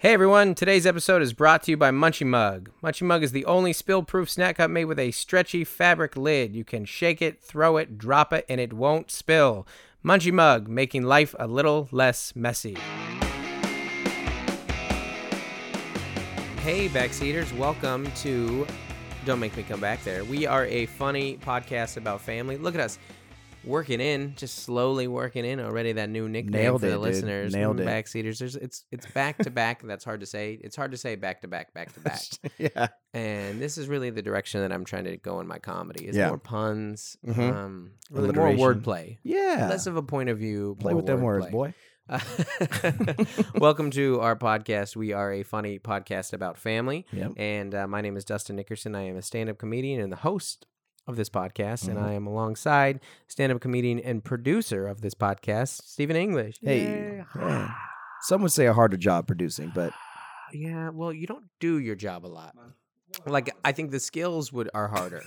Hey everyone, today's episode is brought to you by Munchie Mug. Munchie Mug is the only spill proof snack cup made with a stretchy fabric lid. You can shake it, throw it, drop it, and it won't spill. Munchie Mug, making life a little less messy. Hey, backseaters, welcome to Don't Make Me Come Back There. We are a funny podcast about family. Look at us working in, just slowly working in already that new nickname Nailed for it, the dude. listeners. Nailed it. Backseaters. There's it's it's back to back. That's hard to say. It's hard to say back to back, back to back. yeah. And this is really the direction that I'm trying to go in my comedy. Is Yeah. more puns, Mhm. um, really more Alliteration. wordplay, Yeah. less of a point of view. Play more with them words, wordplay. boy. Uh, Welcome to our podcast. We are a funny podcast about family. Yep. And uh, my name is Dustin Nickerson. I am a stand up comedian and the host of this podcast. And Mhm. I am alongside stand up comedian and producer of this podcast, Stephen English. Hey. Yeah. Some would say a harder job producing, but Yeah, well, you don't do your job a lot. Like I think the skills would are harder.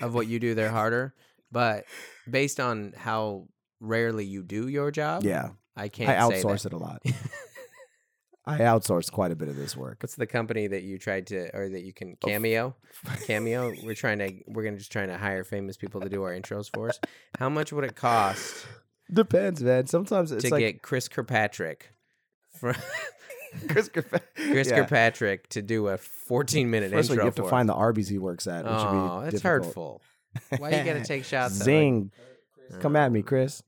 of what you do, they're harder. But based on how rarely you do your job, yeah, I can't. I say outsource that. it a lot. I outsource quite a bit of this work. What's the company that you tried to, or that you can oh, cameo? cameo. We're trying to. We're gonna just trying to hire famous people to do our intros for us. How much would it cost Depends, man. Sometimes it's to like get Chris Kirkpatrick, from Chris, Kirkpa- Chris yeah. Kirkpatrick to do a 14 minute First of all, intro you have to find us? the Arby's he works at. Which Oh, would be that's difficult. hurtful. Why you gotta take shots? at, like- Zing! Come at me, Chris.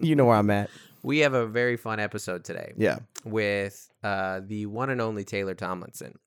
you know where I'm at. We have a very fun episode today Yeah. with uh, the one and only Taylor Tomlinson.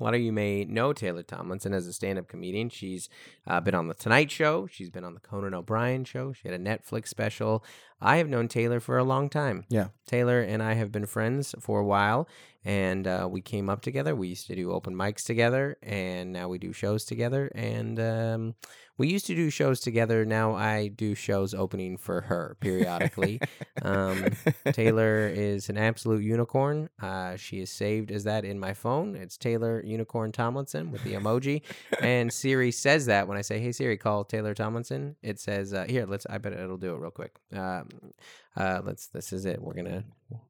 A lot of you may know Taylor Tomlinson as a stand up comedian. She's uh, been on The Tonight Show. She's been on The Conan O'Brien Show. She had a Netflix special. I have known Taylor for a long time. Yeah. Taylor and I have been friends for a while, and uh, we came up together. We used to do open mics together, and now we do shows together. And um, we used to do shows together. Now I do shows opening for her periodically. um, Taylor is an absolute unicorn. Uh, she is saved as that in my phone. It's Taylor Unicorn Tomlinson with the emoji. and Siri says that when I say, "Hey Siri, call Taylor Tomlinson," it says, uh, "Here, let's." I bet it'll do it real quick. Um, uh, let's. This is it. We're gonna.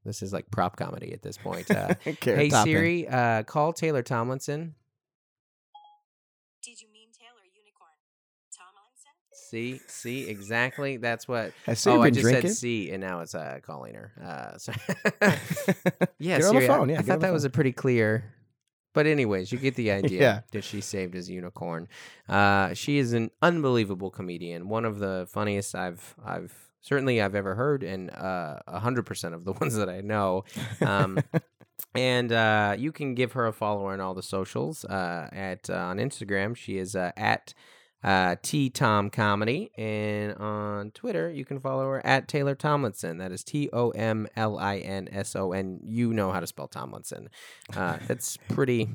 This is like prop comedy at this point. Uh, hey topping. Siri, uh, call Taylor Tomlinson. Did you mean Taylor Unicorn? Tomlinson? See, see, exactly. That's what. Has Siri oh, I just drinking? said C, and now it's uh, calling her. Uh, so yeah, Get her on the Siri, I- phone. Yeah, I, get her thought on the that was a pretty clear. But anyways, you get the idea Yeah. that she saved as a unicorn. Uh, she is an unbelievable comedian, one of the funniest I've I've certainly I've ever heard, and uh, a hundred percent of the ones that I know. Um, and uh, you can give her a follow on all the socials. Uh, at uh, on Instagram, she is uh, at uh, T Tom Comedy, and on Twitter, you can follow her at Taylor Tomlinson. That is T O M L I N S O N. You know how to spell Tomlinson. Uh, that's pretty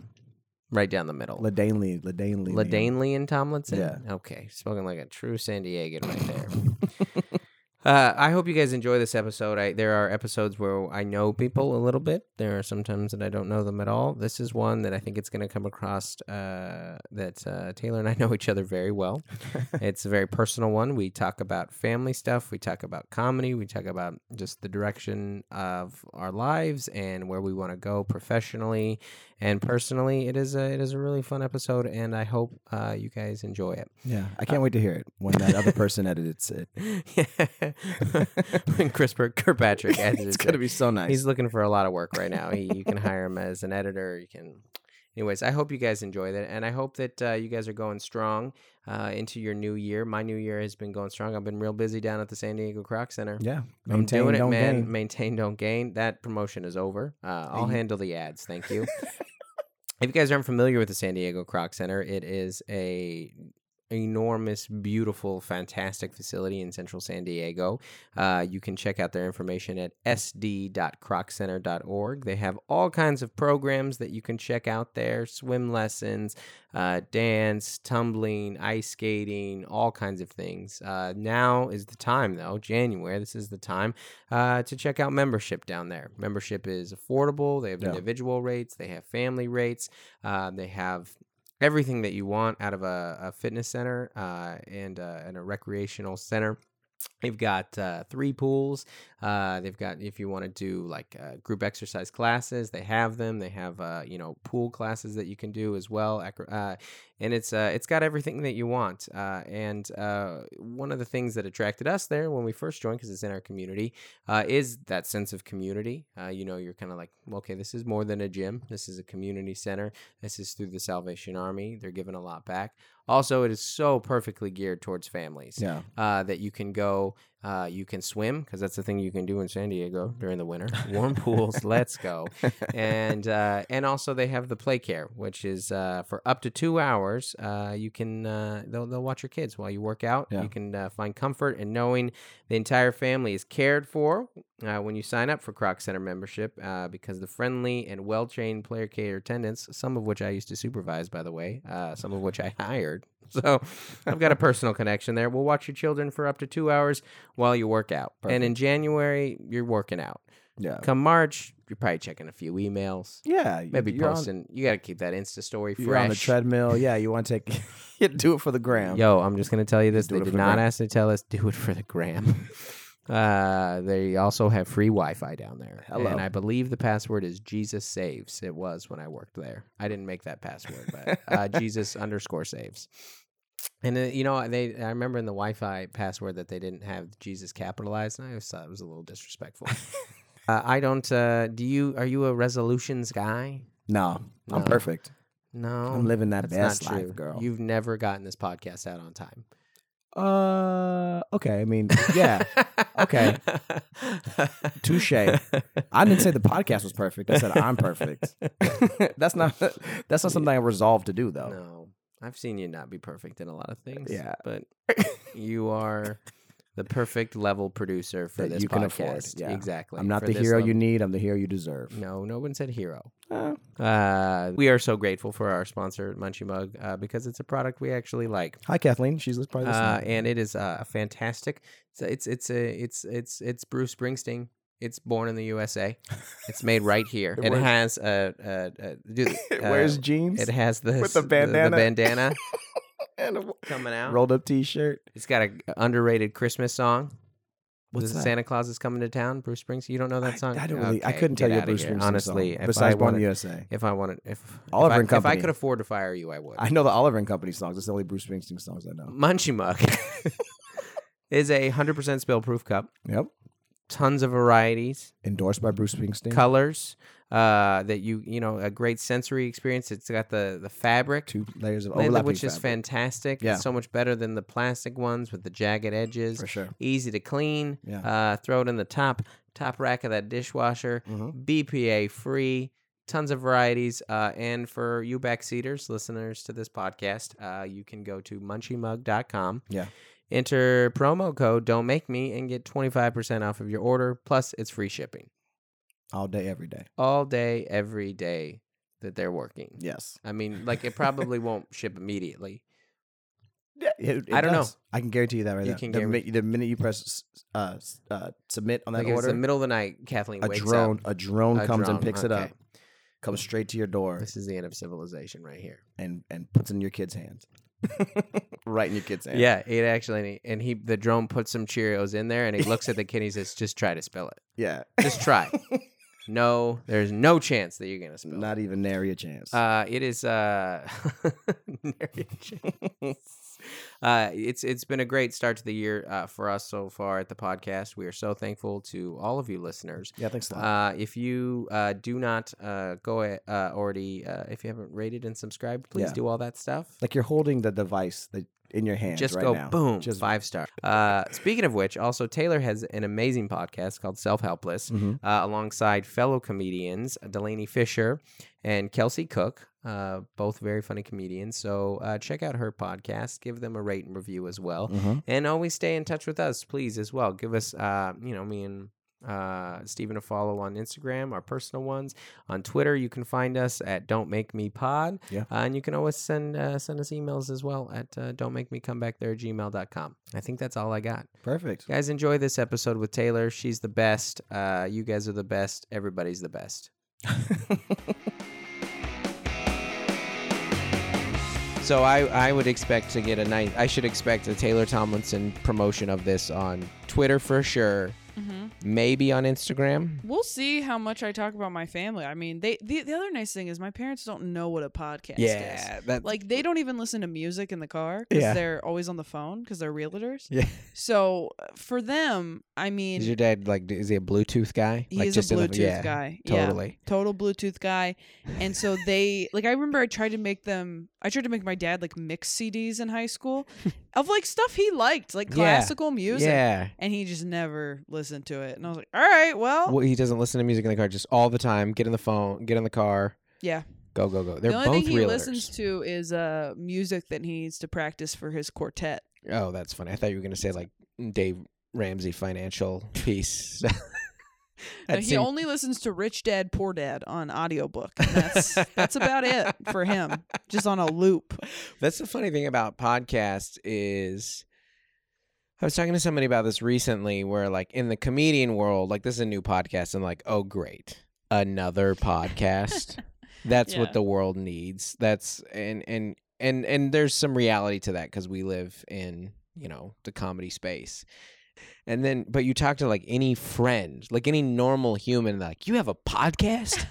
right down the middle. Ladanely, Ladanely. Ladanely and Tomlinson. Yeah. Okay, spoken like a true San Diegan right there. Uh, I hope you guys enjoy this episode. I, there are episodes where I know people a little bit. There are sometimes that I don't know them at all. This is one that I think it's going to come across uh, that uh, Taylor and I know each other very well. it's a very personal one. We talk about family stuff. We talk about comedy. We talk about just the direction of our lives and where we want to go professionally and personally. It is a it is a really fun episode, and I hope uh, you guys enjoy it. Yeah, I can't wait to hear it when that other person edits it. when Chris Kirk- Kirkpatrick edits it's it. gonna be so nice. He's looking for a lot of work right now. He, you can hire him as an editor. You can. Anyways, I hope you guys enjoy that, and I hope that uh, you guys are going strong uh, into your new year. My new year has been going strong. I've been real busy down at the San Diego Kroc Center. yeah, I'm maintain, doing it, man. gain. Maintain, don't gain. That promotion is over. Uh, I'll Hey. handle the ads. Thank you. if you guys aren't familiar with the San Diego Kroc Center, it is a enormous, beautiful, fantastic facility in central San Diego. Uh, you can check out their information at sd.kroccenter.org. They have all kinds of programs that you can check out there swim lessons, uh, dance, tumbling, ice skating, all kinds of things. Uh, now is the time, though, January, this is the time uh, to check out membership down there. Membership is affordable, they have Yeah. individual rates, they have family rates, uh, they have everything that you want out of a, a fitness center uh, and, uh, and a recreational center. They've got uh, three pools. Uh, they've got if you want to do like uh, group exercise classes, they have them. They have uh, you know pool classes that you can do as well. Uh, and it's uh, it's got everything that you want. Uh, and uh, one of the things that attracted us there when we first joined, because it's in our community, uh, is that sense of community. Uh, you know, you're kind of like, okay, this is more than a gym. This is a community center. This is through the Salvation Army. They're giving a lot back. Also, it is so perfectly geared towards families Yeah. uh, that you can go. Uh, you can swim because that's the thing you can do in San Diego during the winter. Warm pools, let's go. And uh, and also they have the play care, which is uh, for up to two hours. Uh, you can uh, they'll they'll watch your kids while you work out. Yeah. You can uh, find comfort in knowing the entire family is cared for uh, when you sign up for Kroc Center membership uh, because the friendly and well trained player care attendants, some of which I used to supervise, by the way, uh, some of which I hired. So I've got a personal connection there. We'll watch your children for up to two hours while you work out. And in January, you're working out. Yeah. Come March, you're probably checking a few emails. Yeah. Maybe you're on- posting. you got to keep that Insta story fresh. You're on the treadmill. Yeah, you want to take do it for the gram. Yo, I'm just gonna tell you this. Do They did not gram. ask to tell us do it for the gram. uh, they also have free Wi-Fi down there, Hello. and I believe the password is Jesus saves. It was when I worked there. I didn't make that password, but uh, Jesus underscore saves. And uh, you know, they I remember in the Wi-Fi password that they didn't have Jesus capitalized, and I always thought it was a little disrespectful. uh, I don't. Uh, do you? Are you a resolutions guy? No, I'm No. perfect. No, I'm living that that's best not true. life, girl. You've never gotten this podcast out on time. Uh, okay. I mean, yeah. Okay. Touche. I didn't say the podcast was perfect. I said I'm perfect. that's not that's not something I resolved to do though. No, I've seen you not be perfect in a lot of things. Yeah. but you are the perfect level producer for That this you podcast. can afford, yeah. Exactly. I'm not the hero you need. I'm the hero you deserve. No, no one said hero. Uh, Uh, we are so grateful for our sponsor, Munchie Mug, uh, because it's a product we actually like. hi, Kathleen. She's probably listening. Uh, and it is uh, fantastic. So it's it's a it's it's it's Bruce Springsteen. It's born in the USA. It's made right here. It it has a, a, a dude, it uh, wears jeans It has the with the bandana. the bandana and a coming out. rolled up T-shirt. It's got a underrated Christmas song. What's This that? Santa Claus is coming to town. Bruce Springsteen. You don't know that song? I, I don't really. I couldn't tell you Bruce. Springsteen Honestly, song. if besides Born wanted, USA. if I wanted, if Oliver if I, and if I could afford to fire you, I would. I know the Oliver and Company songs. It's the only Bruce Springsteen songs I know. Munchie Mug is a hundred percent spill proof cup. Yep. Tons of varieties, Endorsed by Bruce Springsteen. colors. Uh, that you you know a great sensory experience. It's got the the fabric. Two layers of overlapping which is fabric. fantastic. Yeah. It's so much better than the plastic ones with the jagged edges. for sure. Easy to clean. Yeah. Uh, throw it in the top top rack of that dishwasher. Mhm. BPA free. Tons of varieties. Uh, and for you backseaters, listeners to this podcast, uh, you can go to munchiemug.com. Yeah. Enter promo code Don't Make Me and get 25% off of your order. Plus, it's free shipping All day, every day. all day, every day that they're working. Yes. I mean, like, it probably won't ship immediately. Yeah, it- it I don't know. I can guarantee you that right You now. can the, guarantee- mi- the minute you press uh, uh, submit on that Like, order, the middle of the night, Kathleen a wakes drone, up. a drone A comes drone, and picks it up, comes straight to your door, This is the end of civilization right here. and and puts in your kid's hands, right in your kid's hands. Yeah, it actually, and he, the drone puts some Cheerios in there, and he looks at the kid. and He says, "Just try to spill it. yeah. Just try. no, there's no chance that you're gonna spill. Not even nary a chance. Uh, it is uh, nary a chance. uh, it's it's been a great start to the year uh, for us so far at the podcast. We are so thankful to all of you listeners. yeah, thanks a lot. Uh, if you uh, do not uh, go a- uh, already, uh, if you haven't rated and subscribed, please Yeah. do all that stuff. like you're holding the device that in your hand. Just right go now. boom, Just five star. Uh, speaking of which, also Taylor has an amazing podcast called Self Helpless, Mhm. uh, alongside fellow comedians Delanie Fischer and Kelsey Cook, uh, both very funny comedians. So uh, check out her podcast, give them a rate and review as well, Mhm. and always stay in touch with us, please as well. Give us, uh, you know, me and. Uh, Stephen a follow on Instagram, our personal ones. On Twitter, you can find us at Don't Make Me Pod. Yeah. Uh, and you can always send uh, send us emails as well at uh, don't make me come back there gmail.com. I think that's all I got. Perfect. Guys, enjoy this episode with Taylor. She's the best. Uh, you guys are the best. Everybody's the best. So I, I would expect to get a nice. I should expect a Taylor Tomlinson promotion of this on Twitter for sure. Maybe on Instagram. We'll see how much I talk about my family. I mean, they the, the other nice thing is my parents don't know what a podcast is. Yeah, Like they don't even listen to music in the car because Yeah. they're always on the phone because they're realtors. Yeah. So uh, for them, I mean, Is your dad like? Is he a Bluetooth guy? He like is a Bluetooth yeah, guy. Yeah. Totally. total Bluetooth guy. And so they like I remember I tried to make them I tried to make my dad like mix CDs in high school of like stuff he liked, like classical music. Yeah. And he just never listened to it. And I was like, All right, well, Well, he doesn't listen to music in the car just all the time. Get in the phone. Get in the car. yeah. Go go go. They're the only both thing he realtors. listens to is uh music that he needs to practice for his quartet. Oh, that's funny. I thought you were gonna say like Dave Ramsey financial piece. No, he seemed- only listens to Rich Dad Poor Dad on audiobook. That's that's about it for him. Just on a loop. That's the funny thing about podcasts is I was talking to somebody about this recently where like in the comedian world, like this is a new podcast and like, oh great. Another podcast. That's Yeah. what the world needs. That's and and and and there's some reality to that cuz we live in, you know, the comedy space. And then but you talk to like any friend, like any normal human like, "You have a podcast?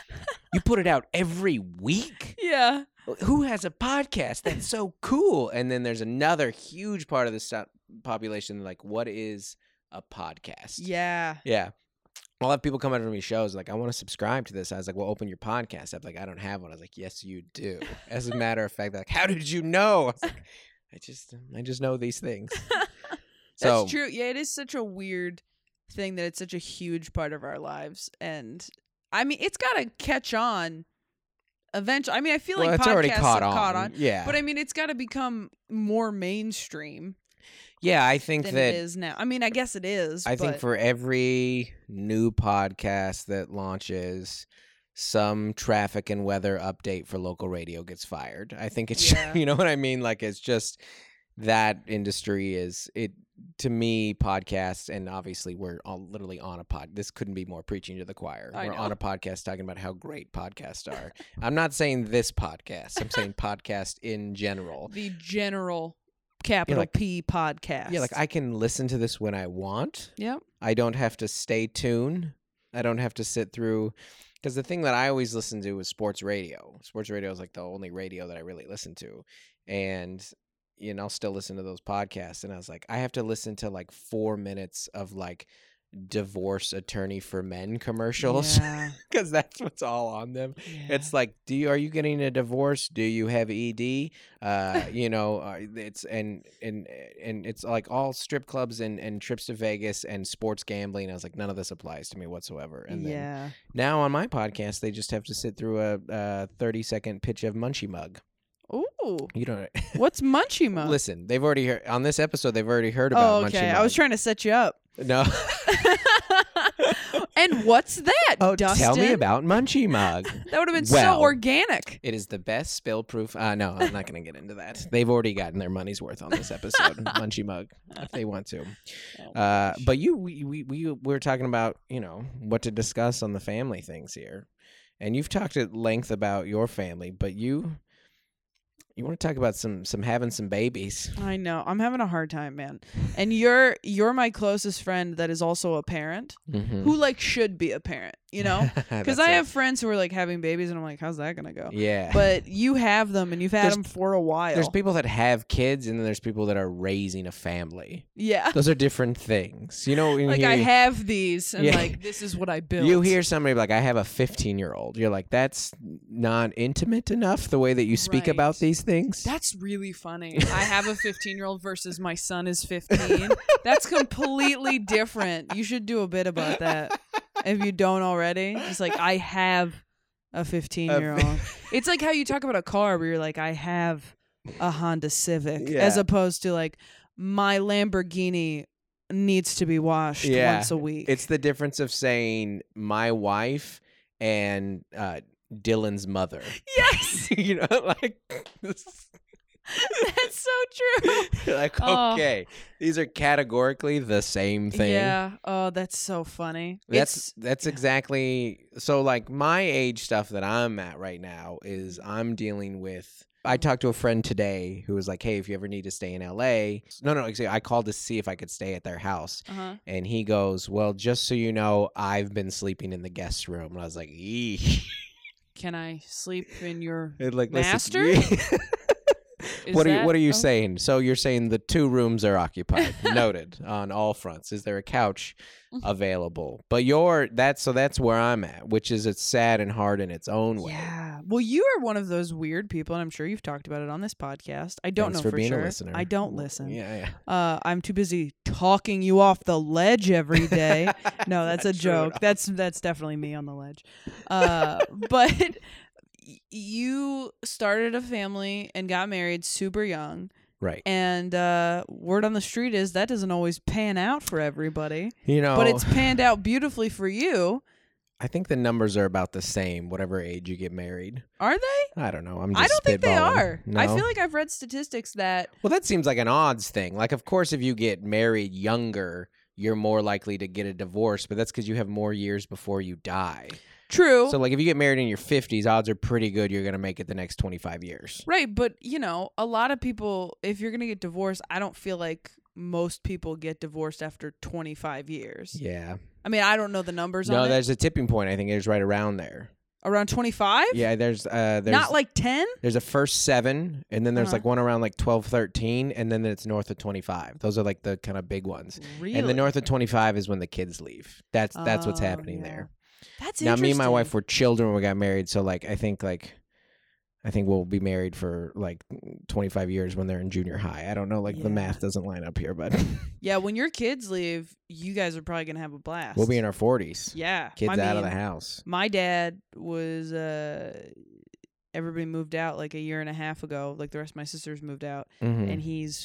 you put it out every week?" Yeah. who has a podcast? That's so cool. And then there's another huge part of the population like what is a podcast? Yeah. yeah. I'll have people come out to me shows like i want to subscribe to this. I was like well open your podcast app. Like i don't have one. I was like yes you do. As a matter of fact like how did you know? I, was like, I just i just know these things so That's true. Yeah, it is such a weird thing that it's such a huge part of our lives, and I mean, it's got to catch on eventually. I mean, I feel well, like it's already caught have on. caught on, yeah but I mean, it's got to become more mainstream yeah i think than that it is now. I mean, I guess it is. I think for every new podcast that launches, some traffic and weather update for local radio gets fired. I think it's Yeah. you know what I mean. Like it's just that industry is it to me podcasts and obviously we're all literally on a pod this couldn't be more preaching to the choir I we're know. on a podcast talking about how great podcasts are i'm not saying this podcast i'm saying podcast in general the general capital like- P podcast. yeah like i can listen to this when i want Yep. I don't have to stay tuned. I don't have to sit through because the thing that I always listen to is sports radio. Sports radio is like the only radio that I really listen to, and you know I'll still listen to those podcasts. And I was like, I have to listen to like four minutes of like divorce attorney for men commercials Yeah. because that's what's all on them. yeah. It's like, do you are you getting a divorce? Do you have ED? Uh, you know, uh, it's and and and it's like all strip clubs and and trips to Vegas and sports gambling. I was like, none of this applies to me whatsoever. And then yeah. now on my podcast, they just have to sit through a, a thirty second pitch of Munchie Mug. Ooh. You don't What's Munchie Mug? listen. They've already heard on this episode. They've already heard about Oh, Munchie okay. Mug. I was trying to set you up. no. and what's that, oh, Dustin? tell me about Munchie Mug. That would have been Well, so organic. It is the best spill proof. Uh, no, I'm not going to get into that. They've already gotten their money's worth on this episode. Munchie mug, if they want to. Oh, Uh, but you, we, we, we were talking about, you know, what to discuss on the family things here, and you've talked at length about your family, but you, you want to talk about some, some having some babies. I know. I'm having a hard time, man. And you're you're my closest friend that is also a parent Mm-hmm. who like should be a parent, you know? Because I have friends who are like having babies, and I'm like, how's that gonna go? yeah. But you have them, and you've had There's- them for a while. there's people that have kids, and then there's people that are raising a family. yeah. Those are different things. You know, Like I have these, and Yeah. like this is what I built. You hear somebody like, I have a 15 year old. You're like, that's not intimate enough the way that you speak about these things. That's really funny. I have a 15 year old versus my son is 15. That's completely different. You should do a bit about that if you don't already. Just like, I have a 15 year old. It's like how you talk about a car where you're like, I have a Honda Civic, as opposed to like, my Lamborghini needs to be washed Yeah. once a week. It's the difference of saying my wife and uh, Dylan's mother. yes, you know, like, that's so true. like Oh. okay, these are categorically the same thing. Yeah. Oh, that's so funny. That's it's that's exactly so like my age stuff that I'm at right now is I'm dealing with I talked to a friend today who was like, "Hey, if you ever need to stay in LA, no, no, actually, I called to see if I could stay at their house." Uh-huh. And he goes, "Well, just so you know, I've been sleeping in the guest room." And I was like, "Eee." Can I sleep in your like, listen- Master? Is what are you that- What are you oh. saying? So you're saying the two rooms are occupied, noted on all fronts. Is there a couch Mm. available? But you're that's so that's where I'm at, which is it's sad and hard in its own way. Yeah. Well, you are one of those weird people, and I'm sure you've talked about it on this podcast. I don't Thanks know for being sure. a listener. I don't listen. Yeah, yeah. Uh, I'm too busy talking you off the ledge every day. no, that's a true at joke. all. That's that's definitely me on the ledge. Uh, but y- you started a family and got married super young, Right. and uh, word on the street is that doesn't always pan out for everybody, You know, but it's panned out beautifully for you. I think the numbers are about the same, whatever age you get married. Are they? I don't know. I'm just I don't think they are. I feel like I've read statistics that Well, that seems like an odds thing. Like, of course, if you get married younger, you're more likely to get a divorce, but that's because you have more years before you die. True. So, like, if you get married in your 50s, odds are pretty good you're going to make it the next 25 years. Right, but you know, a lot of people if you're going to get divorced, I don't feel like most people get divorced after 25 years. Yeah. I mean, I don't know the numbers No, there's a tipping point. I think it's right around there. Around 25? Yeah, there's uh there's Not like 10? there's a first 7 and then there's Uh-huh. like one around like 12, 13 and then it's north of 25. Those are like the kind of big ones. Really? And the north of 25 is when the kids leave. That's that's what's Oh, happening yeah. there. That's Now me and my wife were children when we got married, so like I think like I think we'll be married for like 25 years when they're in junior high. I don't know, like the math doesn't line up here, but Yeah, when your kids leave, you guys are probably going to have a blast. we'll be in our 40s. Yeah. Kids out of the house. My dad was uh everybody moved out like a year and a half ago. Like the rest of my sisters moved out. Mhm. and he's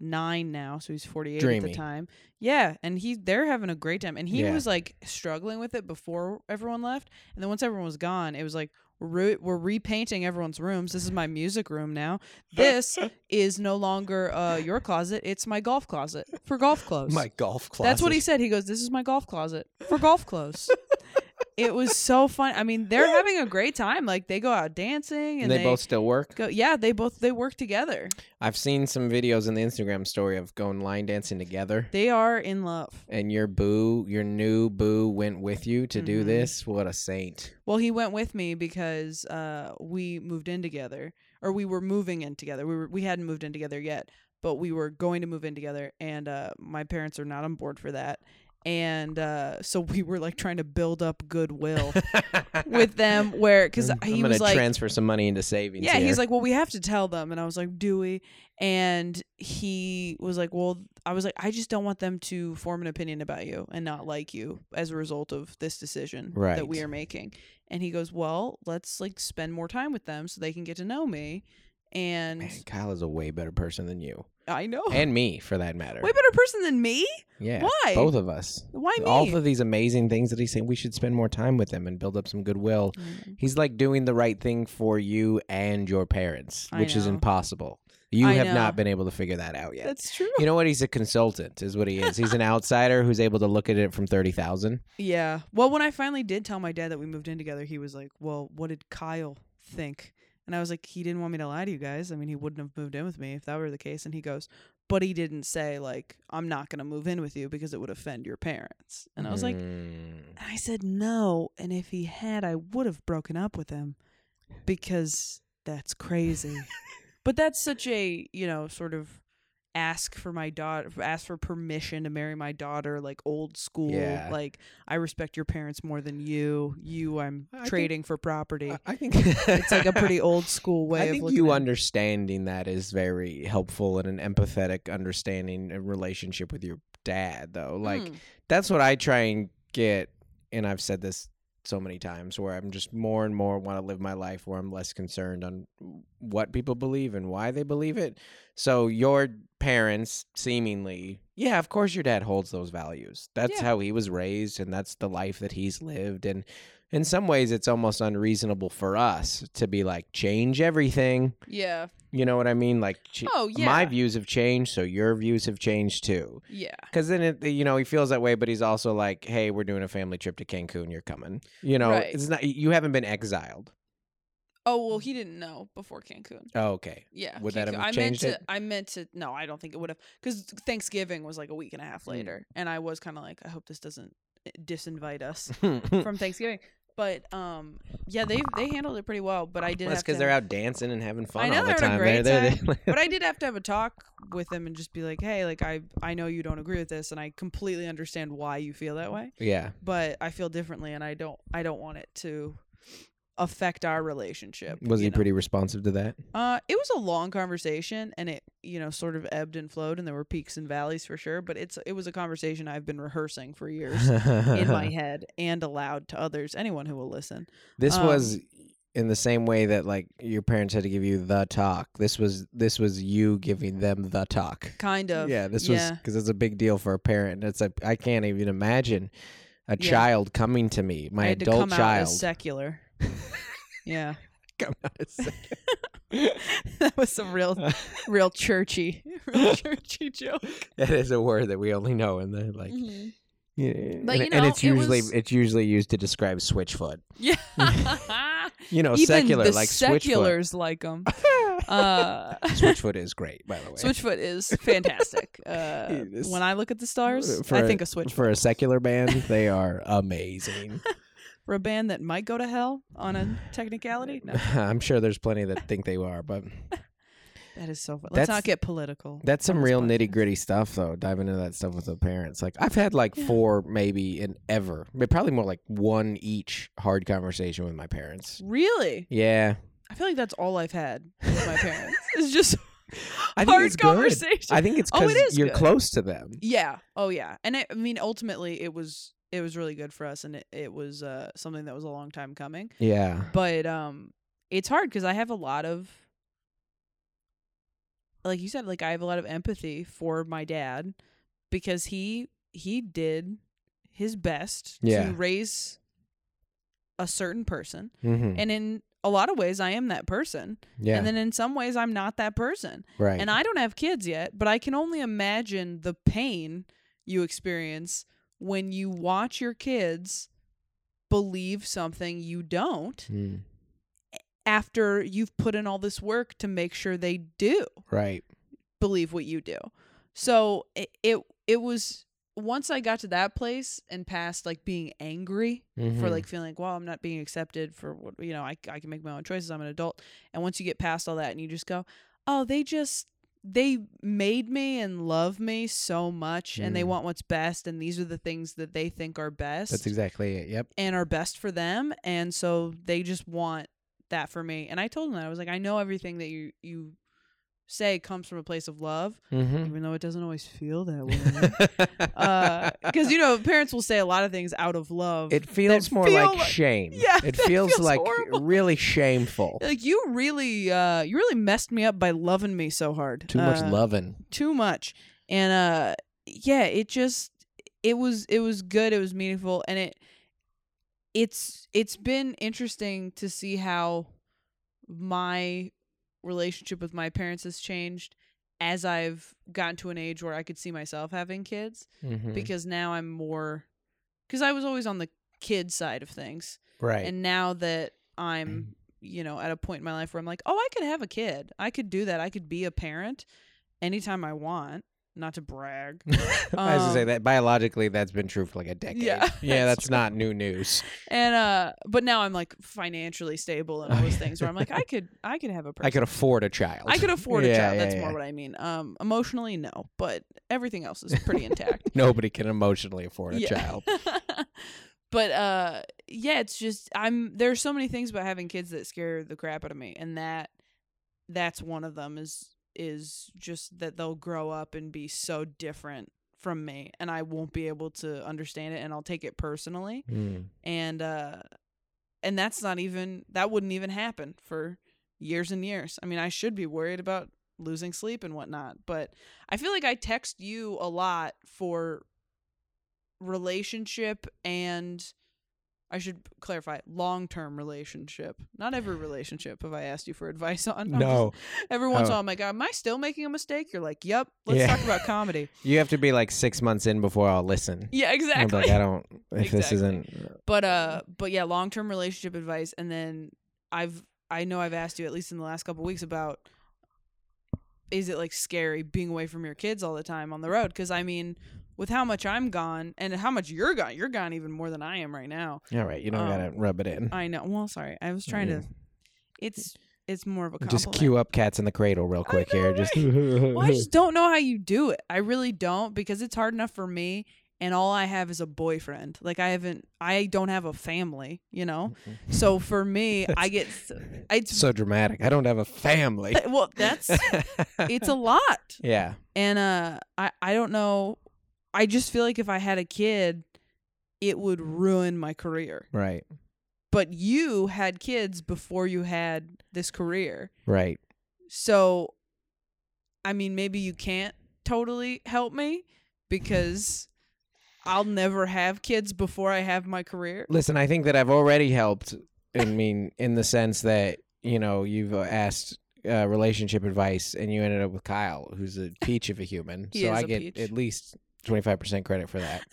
49 now so he's 48 at Dreamy. the time. Yeah and he they're having a great time. And he Yeah. was like struggling with it before everyone left. And then once everyone was gone it was like we're, re- we're repainting everyone's rooms. This is my music room now. This is no longer uh, your closet. It's my golf closet for golf clothes. My golf closet. that's what he said. He goes this is my golf closet for golf clothes it was so fun i mean they're having a great time like they go out dancing And and, they, both still work. go yeah they both they work together I've seen some videos in the Instagram story of going line dancing together. They are in love. And your boo, your new boo, went with you to do Mhm. this. What a saint! Well, he went with me because uh, we moved in together, or we were moving in together. We were we hadn't moved in together yet, but we were going to move in together, and uh, my parents are not on board for that. And uh, so we were like trying to build up goodwill with them, where because he I'm gonna was like, transfer some money into savings. Yeah, here. he's like, well, we have to tell them. And I was like, do we? And he was like, well, I was like, I just don't want them to form an opinion about you and not like you as a result of this decision that we are making. And he goes, well, let's like spend more time with them so they can get to know me. And Man, Kyle is a way better person than you, I know. and me for that matter. Way better person than me? yeah, Why? both of us. Why me? All of these amazing things that he's saying, we should spend more time with him and build up some goodwill. Mm. He's like doing the right thing for you and your parents, I which is impossible. You I have know. not been able to figure that out yet. That's true. you know what? He's a consultant, is what he is. He's an outsider who's able to look at it from thirty thousand. Yeah. Well, when I finally did tell my dad that we moved in together, he was like, "Well, what did Kyle think?" And I was like, "He didn't want me to lie to you guys. I mean, he wouldn't have moved in with me if that were the case." And he goes, "But he didn't say like I'm not going to move in with you because it would offend your parents." And I was like, Mm. I said no, and if he had, I would have broken up with him because that's crazy. but that's such a, you know, sort of ask for my daughter ask for permission to marry my daughter like old school Yeah. like i respect your parents more than you you i'm I think- trading for property I- think it's like a pretty old school way I of think you at it. understanding that is very helpful and an empathetic understanding and relationship with your dad, though. Like Mm. that's what I try and get, and I've said this so many times, where I'm just more and more want to live my life where I'm less concerned on what people believe and why they believe it. So your parents, seemingly, yeah, of course, your dad holds those values. That's Yeah. how he was raised, and that's the life that he's lived, and. In some ways, it's almost unreasonable for us to be like, change everything. yeah You know what I mean? Like, ch- Oh, my views have changed, so your views have changed too. yeah Because then, it, you know, he feels that way, but he's also like, "Hey, we're doing a family trip to Cancun. You're coming." You know, Right. it's not. You haven't been exiled. Oh well, he didn't know before Cancun. Oh, okay. Yeah, Would that Cancun. have I meant changed to. it? I meant to. No, I don't think it would have. Because Thanksgiving was like a week and a half Hmm. later, and I was kind of like, I hope this doesn't eh, disinvite us from Thanksgiving. But um, yeah, they they handled it pretty well. But I did. that's because they're out dancing and having fun I know all the they're having a time. great They're- they're- time. but I did have to have a talk with them and just be like, hey, like I I know you don't agree with this, and I completely understand why you feel that way, yeah. but I feel differently, and I don't I don't want it to affect our relationship. Was he know? pretty responsive to that? Uh, it was a long conversation, and it you know sort of ebbed and flowed, and there were peaks and valleys for sure. But it's it was a conversation I've been rehearsing for years in my head and aloud to others, anyone who will listen. This Um, was in the same way that like your parents had to give you the talk. This was this was you giving them the talk. Kind of. Yeah, this was because it's a big deal for a parent. It's a I can't even imagine a Yeah. child coming to me, my I had to adult child. secular. Yeah, Come out as sec- that was some real, real churchy, real churchy joke. that is a word that we only know in the like. Mhm. Yeah, But, and, you and know, it's it usually was- it's usually used to describe switchfoot. Yeah. You know, Even secular the like switchfoot. seculars like them. Uh, Switchfoot is great, by the way. Switchfoot is fantastic. Uh, It is- when I look at the stars, For I a- think of Switchfoot. for a secular band, they are amazing. For a band that might go to hell on a technicality, no, I'm sure there's plenty that think they are, but that is so fun. Let's not get political. that's some real nitty gritty stuff, though. Diving into that stuff with the parents, like I've had like Yeah. four, maybe, and ever, but probably more like one each hard conversation with my parents. Really, Yeah, I feel like that's all I've had with my parents. It's just I think hard it's good. I think it's Oh, because it is you're good. close to them. Yeah. Oh yeah. And it, I mean, ultimately, it was it was really good for us, and it, it was uh, something that was a long time coming. Yeah, But um, it's hard because I have a lot of, like you said, like I have a lot of empathy for my dad because he he did his best Yeah. to raise a certain person, hmm and in a lot of ways, I am that person, yeah, and then in some ways, I'm not that person. right. And I don't have kids yet, but I can only imagine the pain you experience when you watch your kids believe something you don't Mm, after you've put in all this work to make sure they do right. believe what you do. So it it, it was once I got to that place and past like being angry for Mhm. like feeling like, well, I'm not being accepted for what you know, I I can make my own choices. I'm an adult. And once you get past all that and you just go, oh, they just they made me and love me so much and they Mm. want what's best and these are the things that they think are best That's exactly it. Yep. and are best for them and so they just want that for me. And I told them that I was like, I know everything that you you say comes from a place of love, Mm-hmm. even though it doesn't always feel that way. Because you know, parents will say a lot of things out of love. it feels more feel like like- shame. Yeah, it feels, feels like horrible. really shameful. like you really, uh, you really messed me up by loving me so hard. Too much Uh, loving. too much and uh yeah it just it was it was good it was meaningful and it it's it's been interesting to see how my relationship with my parents has changed as I've gotten to an age where I could see myself having kids Mhm. because now I'm more cuz I was always on the kid side of things right. and now that I'm you know at a point in my life where I'm like oh I could have a kid I could do that I could be a parent anytime I want not to brag I was gonna say um, that biologically, that's been true for like a decade. Yeah, yeah, that's that's not new news. and uh but now I'm like financially stable and all those things where I'm like I could I could have a person I could afford a child. I could afford a child yeah, that's yeah. more what I mean um emotionally no but everything else is pretty intact Nobody can emotionally afford a Yeah. child. but uh yeah it's just i'm there's so many things about having kids that scare the crap out of me and that that's one of them is is just that they'll grow up and be so different from me and i won't be able to understand it and i'll take it personally Mm. and uh and that's not even that wouldn't even happen for years and years i mean i should be worried about losing sleep and whatnot but i feel like i text you a lot for relationship and i should clarify long-term relationship not every relationship have i asked you for advice on I'm just- No, every once in a Oh. while i'm like am i still making a mistake you're like yep let's Yeah. talk about comedy you have to be like six months in before I'll listen. yeah I'm exactly like, I don't. If this isn't, but uh but yeah long-term relationship advice and then i've I know I've asked you at least in the last couple weeks about is it like scary being away from your kids all the time on the road? Because I mean, with how much I'm gone and how much you're gone, you're gone even more than I am right now. All right, you don't Um, gotta rub it in. I know. Well, sorry, I was trying Yeah. to. It's it's more of a Just compliment. cue up cats in the cradle real quick know, here. Just Well, I just don't know how you do it. I really don't because it's hard enough for me, and all I have is a boyfriend. Like I haven't, I don't have a family. You know, so for me, I get it's so dramatic. I don't have a family. well, that's it's a lot, yeah. and uh, I I don't know. I just feel like if I had a kid, it would ruin my career. Right. But you had kids before you had this career. Right. So, I mean, maybe you can't totally help me because I'll never have kids before I have my career. Listen, I think that I've already helped. I mean, in the sense that you know you've uh, asked uh, relationship advice, and you ended up with Kyle, who's a peach of a human. So I get peach. at least twenty five percent credit for that.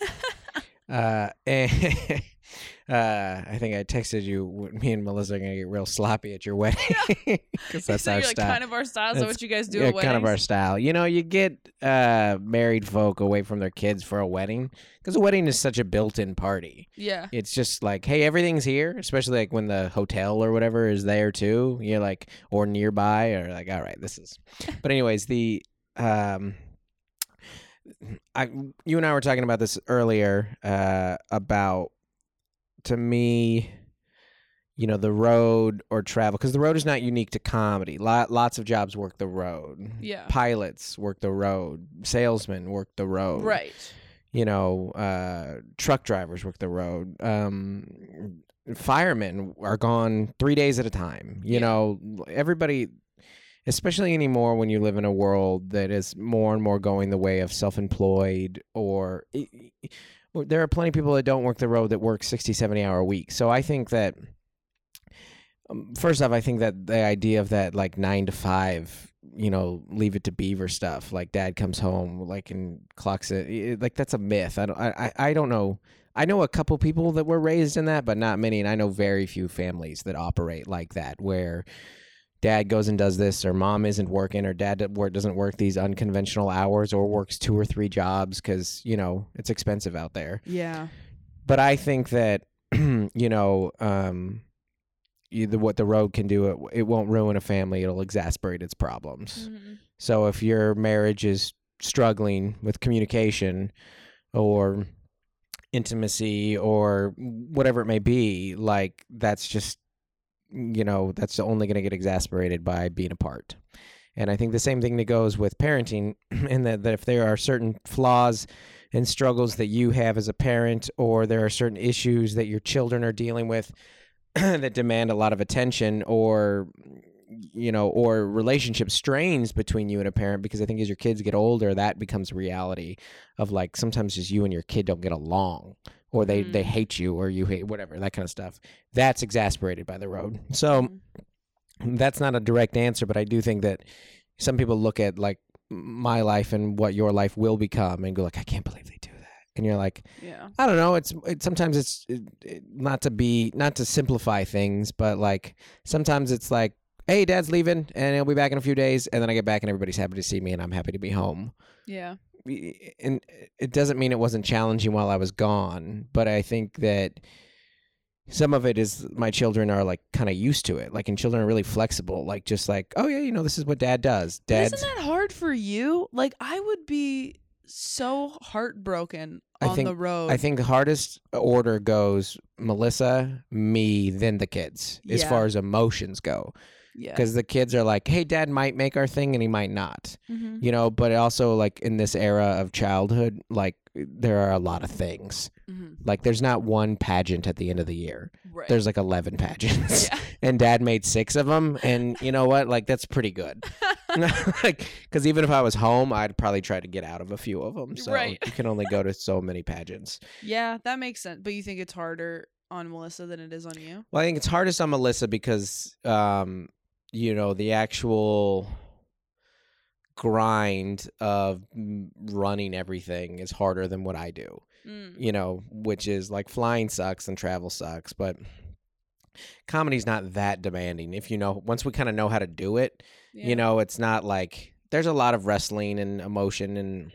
Uh, and uh, I think I texted you. Me and Melissa are gonna get real sloppy at your wedding because that's so our you're like style. kind of our style. That's- what you guys do yeah, kind of our style. You know, you get uh, married folk away from their kids for a wedding because a wedding is such a built-in party. Yeah. It's just like, hey, everything's here, especially like when the hotel or whatever is there too. You're like, or nearby, or like, all right, this is. But anyways, the um, I you and I were talking about this earlier uh, about to me. You know the road or travel because the road is not unique to comedy. Lot, lots of jobs work the road. Yeah. Pilots work the road. Salesmen work the road Right. you know, uh, truck drivers work the road. Um, firemen are gone three days at a time. You Yeah. know, everybody, especially anymore when you live in a world that is more and more going the way of self-employed or. There are plenty of people that don't work the road that work 60, 70 hour a week. So I think that, um, first off, I think that the idea of that like nine to five you know, leave it to Beaver stuff. Like dad comes home, like and clocks it. it- Like that's a myth. I don't. I I don't know. I know a couple people that were raised in that, but not many. And I know very few families that operate like that, where dad goes and does this, or mom isn't working, or dad doesn't work these unconventional hours, or works two or three jobs because you know it's expensive out there Yeah. but I think that you know um, either what the road can do it it won't ruin a family it'll exasperate its problems Mhm. so if your marriage is struggling with communication or intimacy or whatever it may be like that's just you know that's only going to get exasperated by being apart. And i think the same thing that goes with parenting in that, that if there are certain flaws and struggles that you have as a parent or there are certain issues that your children are dealing with that demand a lot of attention or you know or relationship strains between you and a parent because i think as your kids get older that becomes reality of like sometimes just you and your kid don't get along or they they Mm. hate you or you hate whatever that kind of stuff that's exasperated by the road so Mhm. that's not a direct answer but i do think that some people look at like my life and what your life will become and go like i can't believe they do that and you're like Yeah. I don't know. It's it, sometimes it's it, it, not to be not to simplify things, but like sometimes it's like, hey, dad's leaving and he'll be back in a few days, and then I get back and everybody's happy to see me and I'm happy to be home. Yeah. And it doesn't mean it wasn't challenging while I was gone, but I think that some of it is my children are like kind of used to it. Like, and children are really flexible. Like, just like, oh yeah, you know, this is what dad does. Dad's. Isn't that hard for you? Like I would be so heartbroken I on think- the road. I think the hardest order goes Melissa, me, then the kids, as far as emotions go. Yeah. Because the kids are like, hey, dad might make our thing and he might not, Mhm. you know, but also like in this era of childhood, like there are a lot of things. Mhm. Like there's not one pageant at the end of the year. Right. There's like 11 pageants. yeah. And dad made six of them. And you know what? Like that's pretty good. like, because even if I was home, I'd probably try to get out of a few of them. So Right. you can only go to so many pageants. yeah, that makes sense. But you think it's harder on Melissa than it is on you? Well, I think it's hardest on Melissa because, um, you know, the actual grind of running everything is harder than what I do. Mm. You know, which is like flying sucks and travel sucks, but comedy's not that demanding. If you know, once we kind of know how to do it, Yeah. you know, it's not like there's a lot of wrestling and emotion and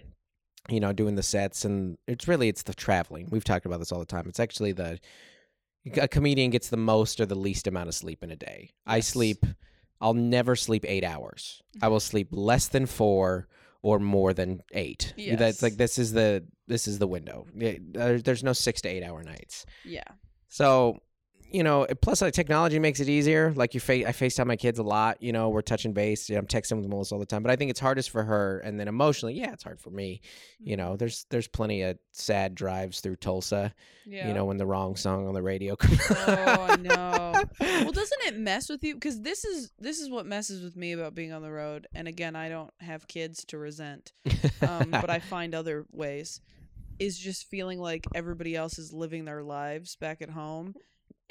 you know doing the sets and it's really it's the traveling. We've talked about this all the time. It's actually the a comedian gets the most or the least amount of sleep in a day. I sleep. I'll never sleep eight hours. I will sleep less than four or more than eight. Yes. That's like this is the this is the window. There's no six to eight hour nights. Yeah. So, you know, plus like technology makes it easier. Like you, fa- I Facetime my kids a lot. You know, we're touching base. You know, I'm texting with Melissa all the time. But I think it's hardest for her, and then emotionally, yeah, it's hard for me. You know, there's there's plenty of sad drives through Tulsa. Yeah. You know, when the wrong song on the radio comes. Oh, I know. well, doesn't it mess with you? Because this is this is what messes with me about being on the road. And again, I don't have kids to resent, um, but I find other ways. Is just feeling like everybody else is living their lives back at home,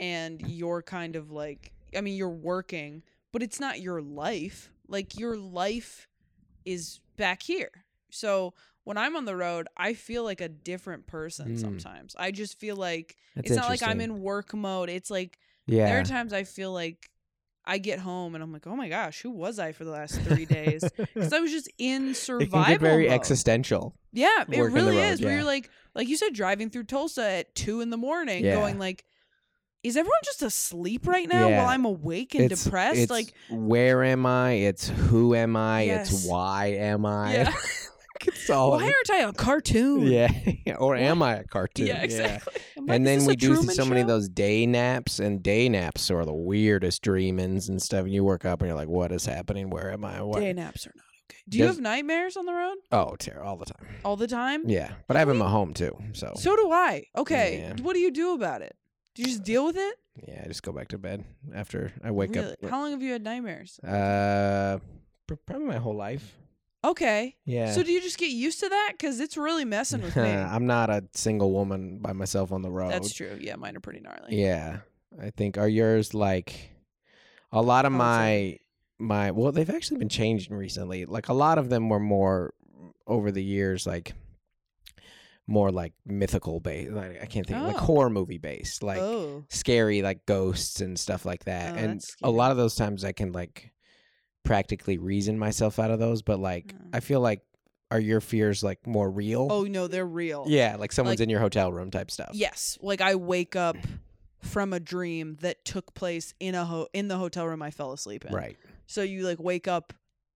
and you're kind of like, I mean, you're working, but it's not your life. Like your life is back here. So when I'm on the road, I feel like a different person Mm. sometimes. I just feel like That's it's not like I'm in work mode. It's like Yeah. there are times I feel like I get home and I'm like, oh my gosh, who was I for the last three days? Because I was just in survival. it can get very mode. existential. Yeah, it really road, is. Where yeah. you're like, like you said, driving through Tulsa at two in the morning, Yeah. going like, is everyone just asleep right now Yeah. while I'm awake and it's, depressed? It's like, where am I? It's who am I? Yes. It's why am I? yeah, it's all. why aren't I a cartoon? yeah. or am I a cartoon? yeah, exactly. I'm like, and then we do Truman so many Show? of those day naps, and day naps are the weirdest dreamings and stuff. And you work up and you're like, "What is happening? Where am I? What?" day naps are not okay. Do you Does- have nightmares on the road oh, terror all the time. all the time? Yeah, but I have them at home too. So, So do I. Okay, Yeah. what do you do about it? Do you just deal with it? yeah, I just go back to bed after I wake really? up. How long have you had nightmares? Uh, pr- probably my whole life. Okay. Yeah. So do you just get used to that? Because it's really messing with me. I'm not a single woman by myself on the road. That's true. Yeah, mine are pretty gnarly. Yeah, I think are yours like a lot of I would my say- my well they've actually been changing recently. Like a lot of them were more over the years like more like mythical based. Like, I can't think like Oh. horror movie based, like oh. scary like ghosts and stuff like that. Oh, and a lot of those times I can like practically reason myself out of those, but like Mm. I feel like are your fears like more real? Oh no, they're real. yeah, like someone's Like- in your hotel room type stuff. Yes. Like I wake up from a dream that took place in a ho- in the hotel room I fell asleep in. Right. So you like wake up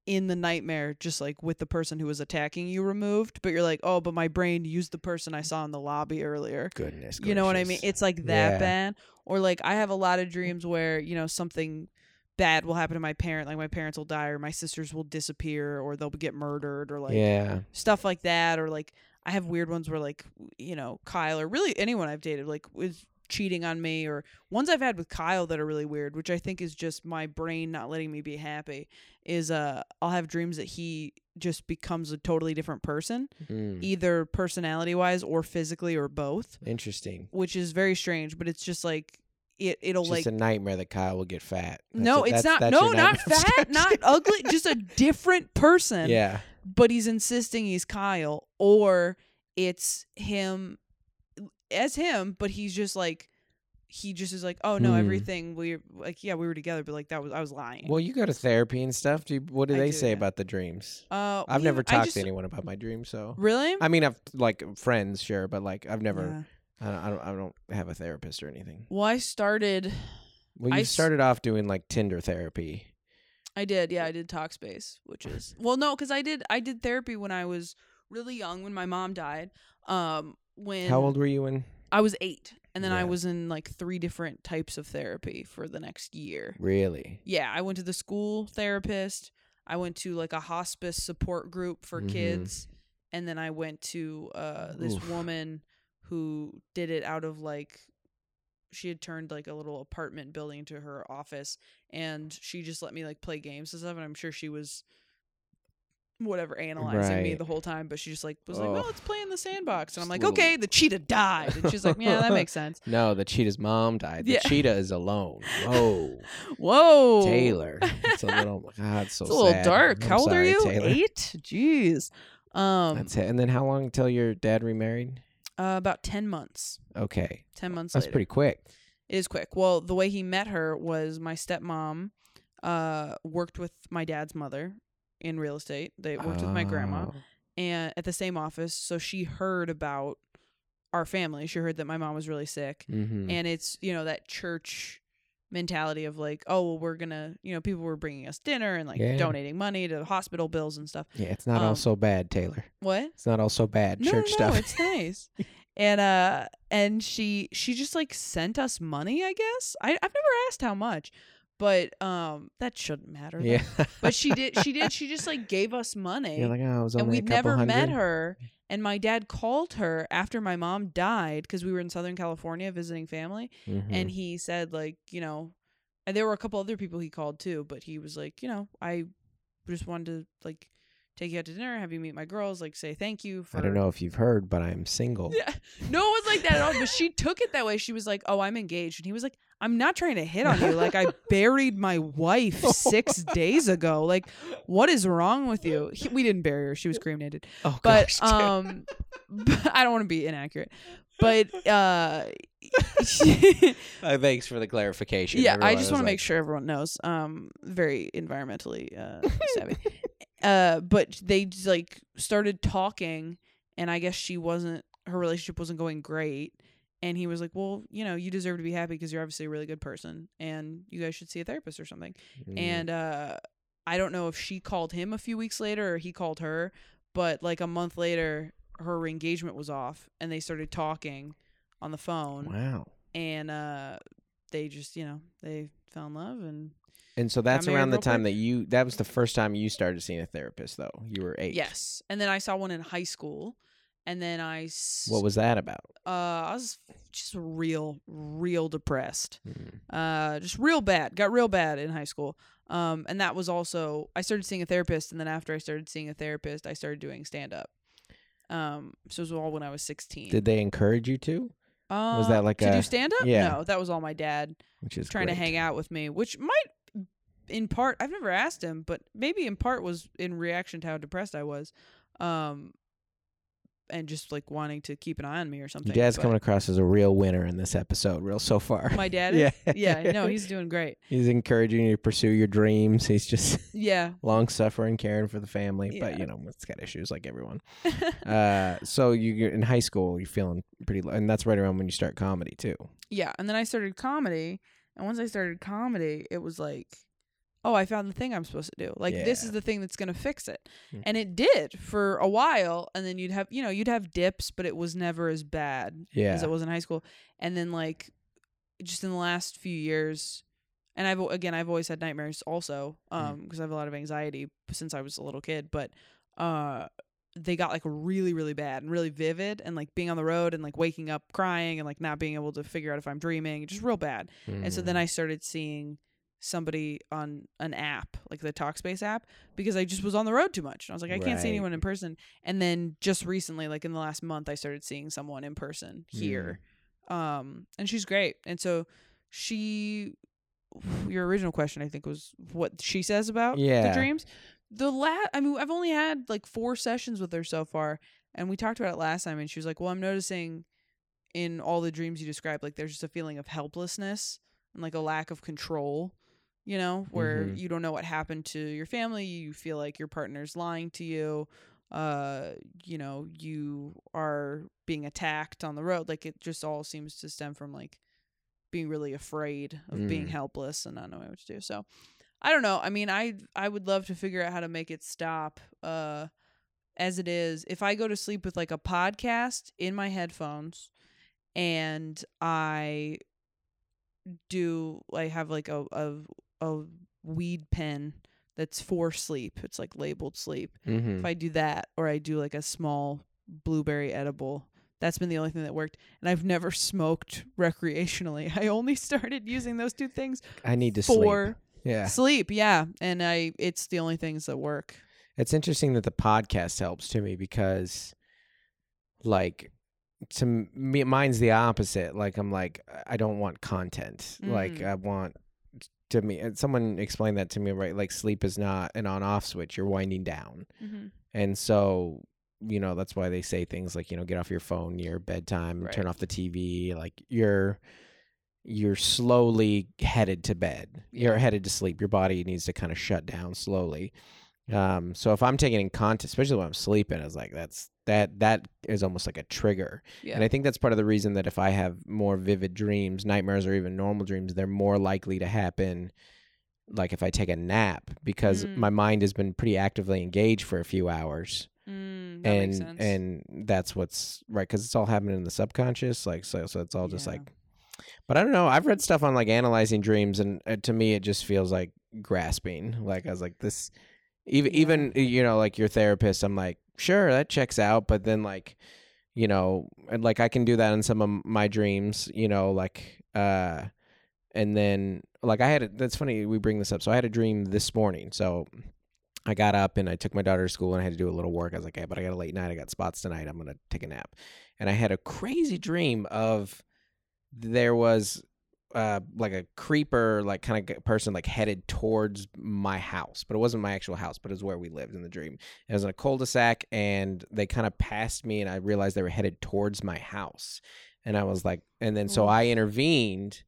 in the nightmare just like with the person who was attacking you removed, but you're like, "Oh, but my brain used the person I saw in the lobby earlier." Goodness. You know what I mean? It's like that Yeah. bad. Or like I have a lot of dreams where, you know, something bad will happen to my parent, like my parents will die or my sisters will disappear or they'll get murdered or like yeah. stuff like that or like I have weird ones where like, you know, Kyle or really anyone I've dated like was cheating on me or ones I've had with Kyle that are really weird, which I think is just my brain not letting me be happy is uh I'll have dreams that he just becomes a totally different person, Mm. either personality wise or physically or both Interesting. which is very strange. But it's just like it. It'll It's like a nightmare that Kyle will get fat. That's no, it. it's not. No, not fat, not ugly. Just a different person. yeah. But he's insisting he's Kyle, or it's him as him, but he's just like he just is like, oh no, Hmm. everything we like, yeah, we were together, but like that was I was lying. Well, you go to therapy and stuff. Do you, what do I they do, say yeah. about the dreams? uh, I've never talked just- to anyone about my dreams, so Really? I mean, I've like friends, sure, but like I've never. Yeah. I, don't, I don't. I don't have a therapist or anything. Well, I started. Well, I you s- started off doing like Tinder therapy. I did, yeah, I did Talkspace, which is well, no, because I did I did therapy when I was really young when my mom died. Um, when How old were you when? I was eight, and then I Yeah. was in like three different types of therapy for the next year. Really? Yeah, I went to the school therapist. I went to like a hospice support group for Mhm. kids, and then I went to uh, this Oof. woman who did it out of like she had turned like a little apartment building into her office, and she just let me like play games and stuff. And I'm sure she was whatever analyzing me Right. the whole time, but she just like was like, Oh. "Well, let's play in the sandbox," and I'm Just like, little- "Okay." The cheetah died, and she's like, "Yeah, that makes sense." No, the cheetah's mom died. The Yeah. cheetah is alone. Whoa, Whoa, Taylor. It's a little. God, it's so It's a little sad. dark. I'm How old sorry, are you? Taylor. Eight. Jeez. Um, That's it. And then how long until your dad remarried? uh, about ten months. Okay, Ten months. that's later. pretty quick. It is quick. Well, the way he met her was my stepmom uh worked with my dad's mother in real estate. They worked with my grandma Oh. and at the same office, so she heard about our family. She heard that my mom was really sick. Mhm. And it's, you know, that church mentality of like, oh, well, we're going to, you know, people were bringing us dinner and like Yeah. donating money to hospital bills and stuff. yeah, it's not all um, so bad, Taylor. What? It's not all so bad. no, Church no, stuff. it's nice. and uh and she she just like sent us money, I guess. I I've never asked how much, but um that shouldn't matter. though. yeah. But she did she did she just like gave us money. You're like, oh, it was and only a we'd couple never met her and my dad called her after my mom died because we were in southern california visiting family Mhm. and he said like you know and there were a couple other people he called too but he was like you know i just wanted to like take you out to dinner have you meet my girls like say thank you for I don't know if you've heard, but I'm single. yeah. No, it was like that at all. But she took it that way. She was like, "Oh, I'm engaged," and he was like, "I'm not trying to hit on you. Like, I buried my wife six days ago. Like, what is wrong with you?" He, we didn't bury her; she was cremated. Oh, But gosh, Taylor. um, but I don't want to be inaccurate. But uh, Uh, thanks for the clarification. yeah, I just want to like, make sure everyone knows. Um, very environmentally uh, savvy. Uh, but they just, like started talking, and I guess she wasn't. Her relationship wasn't going great, and he was like, "Well, you know, you deserve to be happy because you're obviously a really good person, and you guys should see a therapist or something." Mm. And uh, I don't know if she called him a few weeks later or he called her, but like a month later, her engagement was off, and they started talking on the phone, wow. and uh, they just, you know, they fell in love, and And so that's around the time quick. that you. That was the first time you started seeing a therapist, though. You were eight. yes, and then I saw one in high school, and then I, s- What was that about? uh, I was just real, real depressed. Mm. uh just real bad got real bad in high school um and that was also i started seeing a therapist and then after i started seeing a therapist i started doing stand up um so it was all when i was 16 Did they encourage you to? uh, was that like to a- do stand up yeah. no that was all my dad Which is trying to hang out with me which might in part i've never asked him but maybe in part was in reaction to how depressed i was um and just like wanting to keep an eye on me or something Your dad's but coming across as a real winner in this episode, real so far. my dad is? yeah, yeah no he's doing great he's encouraging you to pursue your dreams. He's just yeah long suffering, caring for the family, but you know, it's got issues like everyone. Uh, so you you're in high school, you're feeling pretty, low, and that's right around when you start comedy too. yeah and then i started comedy and once i started comedy it was like oh i found the thing i'm supposed to do like this is the thing that's going to fix it Mm. and it did for a while and then you'd have you know you'd have dips but it was never as bad Yeah, as it was in high school and then like just in the last few years and i've again i've always had nightmares also Mm. um because i have a lot of anxiety since i was a little kid but uh they got like really really bad and really vivid and like being on the road and like waking up crying and like not being able to figure out if i'm dreaming just real bad and so Mm. then i started seeing somebody on an app like the talkspace app because i just was on the road too much. And i was like i can't see anyone in person. And then just recently like in the last month i started seeing someone in person here. Um and she's great. And so she your original question i think was what she says about Yeah. the dreams. The last i mean i've only had like four sessions with her so far and we talked about it last time and she was like well i'm noticing in all the dreams you described like there's just a feeling of helplessness and like a lack of control you know where Mhm. you don't know what happened to your family you feel like your partner's lying to you uh you know you are being attacked on the road like it just all seems to stem from like being really afraid of being Mm. helpless and not knowing what to do so i don't know i mean i i would love to figure out how to make it stop uh as it is if i go to sleep with like a podcast in my headphones and i do i have like a a, a weed pen that's for sleep it's like labeled sleep Mhm. if I do that or I do like a small blueberry edible, that's been the only thing that worked. And I've never smoked recreationally. I only started using those two things I need to for sleep. Yeah, sleep. Yeah, and I it's the only things that work. It's interesting that the podcast helps to me because, like, to me, mine's the opposite. Like, I'm like, I don't want content. Like, Mm. I want to me. and Someone explained that to me, right? Like, sleep is not an on-off switch. You're winding down, Mm-hmm. and so you know that's why they say things like, you know, get off your phone near bedtime, and turn off the TV. Like, you're you're slowly headed to bed. You're headed to sleep. Your body needs to kind of shut down slowly. Um, so if I'm taking in content, especially when I'm sleeping, it's like that's that that is almost like a trigger. Yeah. And I think that's part of the reason that if I have more vivid dreams, nightmares, or even normal dreams, they're more likely to happen. Like if I take a nap, because Mm. my mind has been pretty actively engaged for a few hours, Mm, and and that's what's right because it's all happening in the subconscious. Like so, so it's all just Yeah. like. But I don't know. I've read stuff on like analyzing dreams, and uh, to me, it just feels like grasping. Like I was like this, even Yeah. even you know, like your therapist. I'm like, sure, that checks out. But then like, you know, and like I can do that in some of my dreams. You know, like uh, and then like I had a, that's funny we bring this up. So I had a dream this morning. So I got up and I took my daughter to school and I had to do a little work. I was like, hey, but I got a late night. I got spots tonight. I'm gonna take a nap. And I had a crazy dream of there was uh like a creeper like kind of person like headed towards my house but it wasn't my actual house but it was where we lived in the dream. It was in a cul-de-sac and they kind of passed me and i realized they were headed towards my house. And i was like and then so i intervened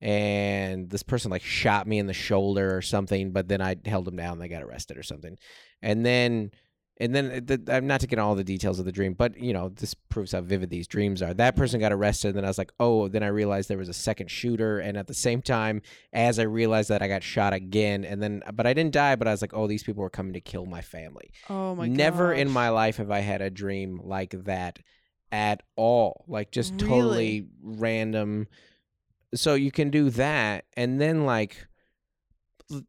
and this person like shot me in the shoulder or something but then i held them down they got arrested or something. And then and then uh, the, I'm not to get all the details of the dream, but you know this proves how vivid these dreams are. That person got arrested, and then I was like, oh. Then I realized there was a second shooter, and at the same time, as I realized that, I got shot again, and then uh, but I didn't die. But I was like, oh, these people were coming to kill my family. oh my God. Never in my life have I had a dream like that at all. Like just Really? totally random. So you can do that, and then like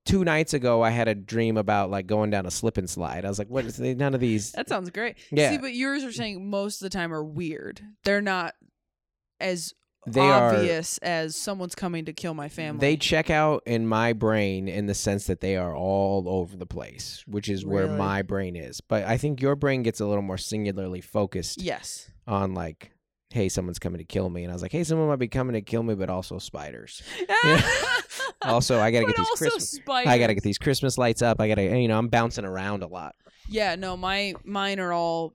two nights ago, I had a dream about like going down a slip and slide. I was like, what is none of these? That sounds great. Yeah. See, but yours are saying most of the time are weird. They're not as They are obvious as someone's coming to kill my family. They check out in my brain in the sense that they are all over the place, which is where Really? my brain is. But I think your brain gets a little more singularly focused yes. on like, hey, someone's coming to kill me. And I was like, hey, someone might be coming to kill me, but also spiders. Also, I gotta But get these Christmas. spiders. I gotta get these Christmas lights up. I gotta, you know, I'm bouncing around a lot. Yeah, no, my mine are all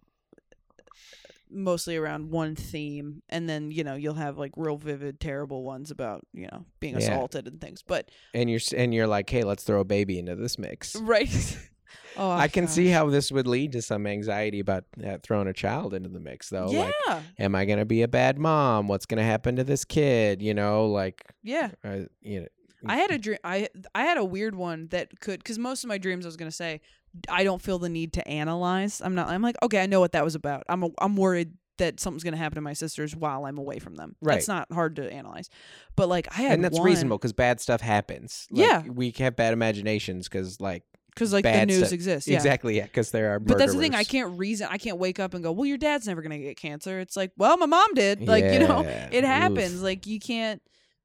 mostly around one theme, and then you know you'll have like real vivid, terrible ones about you know being Yeah. assaulted and things. But And you're and you're like, hey, let's throw a baby into this mix. right. oh, I can see how this would lead to some anxiety about uh, throwing a child into the mix, though. Yeah, Like, am I going to be a bad mom? What's going to happen to this kid? You know, like, yeah. uh, you know, I had a dream. I I had a weird one that could because most of my dreams I was gonna say I don't feel the need to analyze. I'm not. I'm like okay, I know what that was about. I'm a, I'm worried that something's gonna happen to my sisters while I'm away from them. Right. That's not hard to analyze. But like I had and that's one, reasonable because bad stuff happens. Like, Yeah. we have bad imaginations because, like, because like the news stuff- exists. Yeah. exactly, yeah, because there are. But that's the thing. I can't reason. I can't wake up and go, "Well, your dad's never gonna get cancer." It's like, well, my mom did. Like you know, it happens. oof. Like you can't,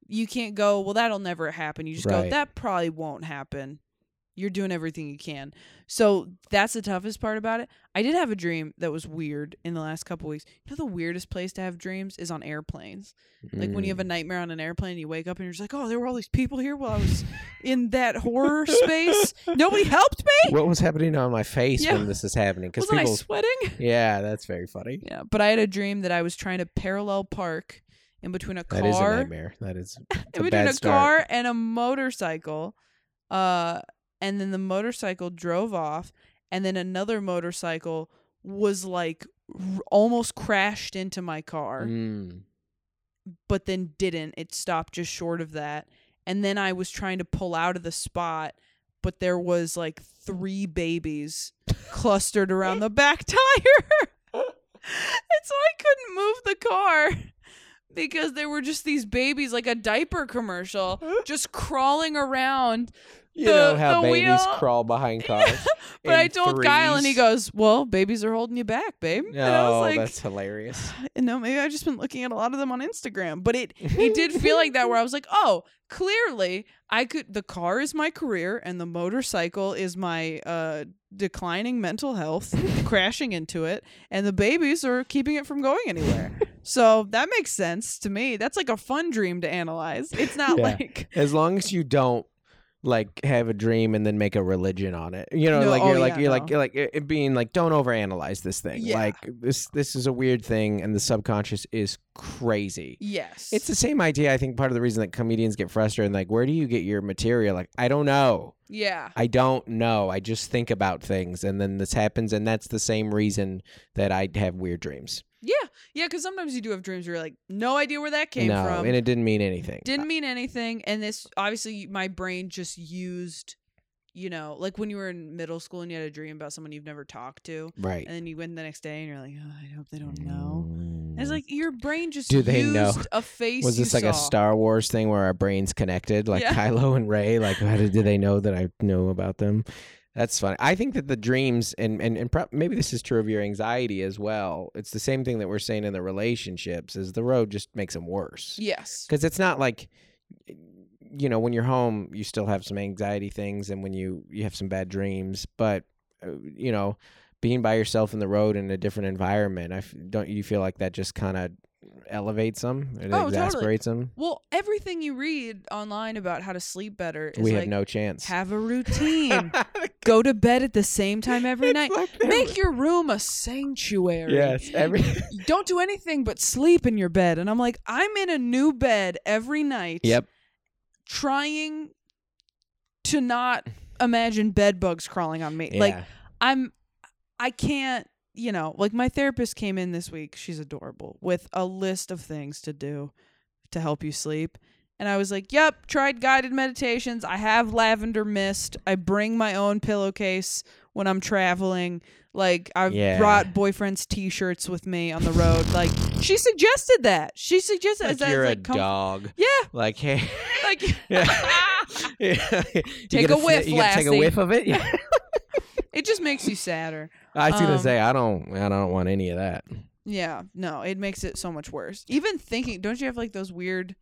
you can't go. Well, that'll never happen. You just go, that probably won't happen. You're doing everything you can. So that's the toughest part about it. I did have a dream that was weird in the last couple weeks. You know, the weirdest place to have dreams is on airplanes. Like when you have a Mm. nightmare on an airplane, you wake up and you're just like, "Oh, there were all these people here while I was in that horror space. Nobody helped me. What was happening on my face Yeah. when this is happening? Because people, I sweating?" yeah, that's very funny. Yeah, but I had a dream that I was trying to parallel park in between a car, That is a nightmare. That is in between a start. car and a motorcycle. Uh, and then the motorcycle drove off, and then another motorcycle was like r- almost crashed into my car, Mm. but then didn't. It stopped just short of that, and then I was trying to pull out of the spot. But there was like three babies clustered around the back tire. and so I couldn't move the car because there were just these babies like a diaper commercial just crawling around. You The- know how babies wheel- kral behind cars. But I told Kyle and he goes, "Well, babies are holding you back, babe." and I No, was like, that's hilarious. "No, maybe I've just been looking at a lot of them on Instagram." But it it did feel like that where I was like, "Oh, clearly I could the car is my career and the motorcycle is my uh declining mental health, crashing into it, and the babies are keeping it from going anywhere." So that makes sense to me. That's like a fun dream to analyze. It's not Yeah. like As long as you don't like have a dream and then make a religion on it. You know, No, like oh, you're like yeah, you're like you're like it it being like don't overanalyze this thing. Yeah. Like this this is a weird thing and the subconscious is crazy. Yes. It's the same idea. I think part of the reason that comedians get frustrated, like, where do you get your material? Like, I don't know. yeah. I don't know. I just think about things, and then this happens, and that's the same reason that I have weird dreams. Yeah. Yeah, because sometimes you do have dreams where you're like, no idea where that came no, from. and it didn't mean anything. didn't mean anything and this obviously my brain just used you know like when you were in middle school and you had a dream about someone you've never talked to right. and then you went the next day and you're like oh, i hope they don't know and it's mm. like your brain just Do they used know? a face Was this like a. Star Wars thing where our brains connected, like Yeah. Kylo and Rey? Like, how did, did they know that I know about them? That's funny. I think that the dreams, and and and pro- maybe this is true of your anxiety as well. It's the same thing that we're saying in the relationships. Is the road just makes them worse? yes because it's not like you know when you're home you still have some anxiety things and when you you have some bad dreams but uh, you know being by yourself in the road in a different environment i f- don't you feel like that just kind of elevates them it Oh, totally. exasperates them well everything you read online about how to sleep better is we like have no chance have a routine go to bed at the same time every It's night like make your room a sanctuary yes every don't do anything but sleep in your bed. And I'm like, I'm in a new bed every night. yep Trying to not imagine bed bugs crawling on me. Like I'm I can't, you know, like my therapist came in this week, she's adorable, with a list of things to do to help you sleep. And I was like, "Yep, tried guided meditations. I have lavender mist. I bring my own pillowcase when I'm traveling. Like I've Yeah. brought boyfriend's t-shirts with me on the road. Like she suggested that. She suggested like that you're a like, comf- dog Yeah, like hey like Yeah. Take a whiff, you take a whiff of it yeah. it just makes you sadder. i was gonna Um, say i don't i don't want any of that Yeah, no, it makes it so much worse. Even thinking, don't you have like those weird,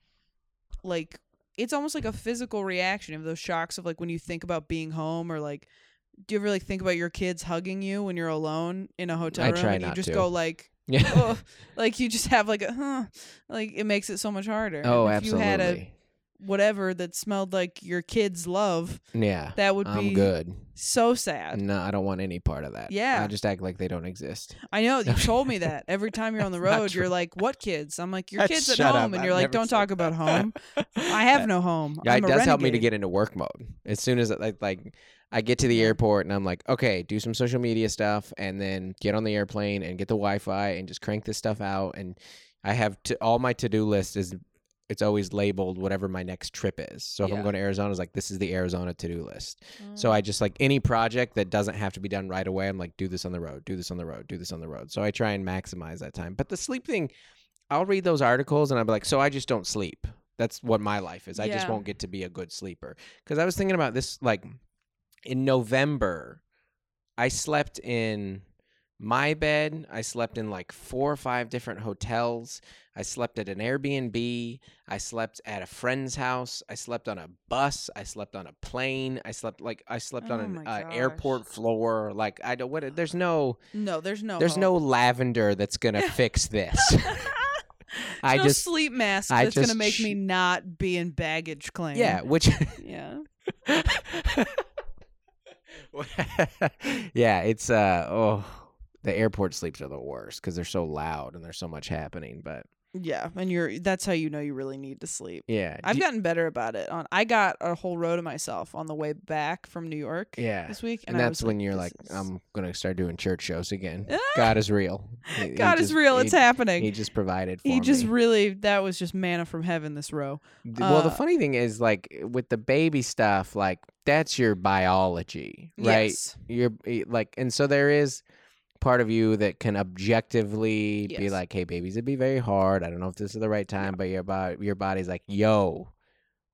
like, it's almost like a physical reaction of those shocks of like when you think about being home or like, do you ever like think about your kids hugging you when you're alone in a hotel I room try and you just to. go like, yeah oh, like you just have like a, huh, like it makes it so much harder. oh if absolutely you had a whatever that smelled like your kids' love, yeah that would i'm be good so sad. No, I don't want any part of that. Yeah. I just act like they don't exist. I know you told me that every time you're on the road, you're like, "What kids?" I'm like, "Your Uh, kids at home," up. and I've you're like, "Don't talk that. about home." I have no home. Yeah, I'm it a does help me to get into work mode. As soon as like like I get to the airport and I'm like, okay, do some social media stuff, and then get on the airplane and get the Wi-Fi and just crank this stuff out. And I have to all my to-do list is it's always labeled whatever my next trip is. So if Yeah. I'm going to Arizona, it's like this is the Arizona to-do list. So Mm. I just like any project that doesn't have to be done right away. I'm like, do this on the road, do this on the road, do this on the road. So I try and maximize that time. But the sleep thing, I'll read those articles and I'll be like, so I just don't sleep. That's what my life is. I just won't get to be a good sleeper. Because I was thinking about this, like in November, I slept in my bed. I slept in like four or five different hotels. I slept at an Airbnb. I slept at a friend's house. I slept on a bus. I slept on a plane. I slept like I slept Oh on an uh, airport floor. Like I don't what. There's no no, there's no. there's hope. no lavender that's gonna fix this. I no just sleep mask that's gonna make ch- me not be in baggage claim. yeah, which yeah. yeah, it's uh oh the airport sleeps are the worst because they're so loud and there's so much happening. But Yeah, and you're that's how you know you really need to sleep. yeah, I've do- gotten better about it. On I got a whole row to myself on the way back from New York yeah, this week, and, and, that's when like, you're like, is- I'm gonna start doing church shows again. Ah! God is real. He- he God is just- real. he- It's happening. He just provided for He just me. really that was just manna from heaven. This row. Well, the uh, funny thing is, like with the baby stuff, like that's your biology, right? Yes. You're eh, like, and so there is part of you that can objectively be like, "Hey, babies, it'd be very hard. I don't know if this is the right time," but your body, your body's like, "Yo,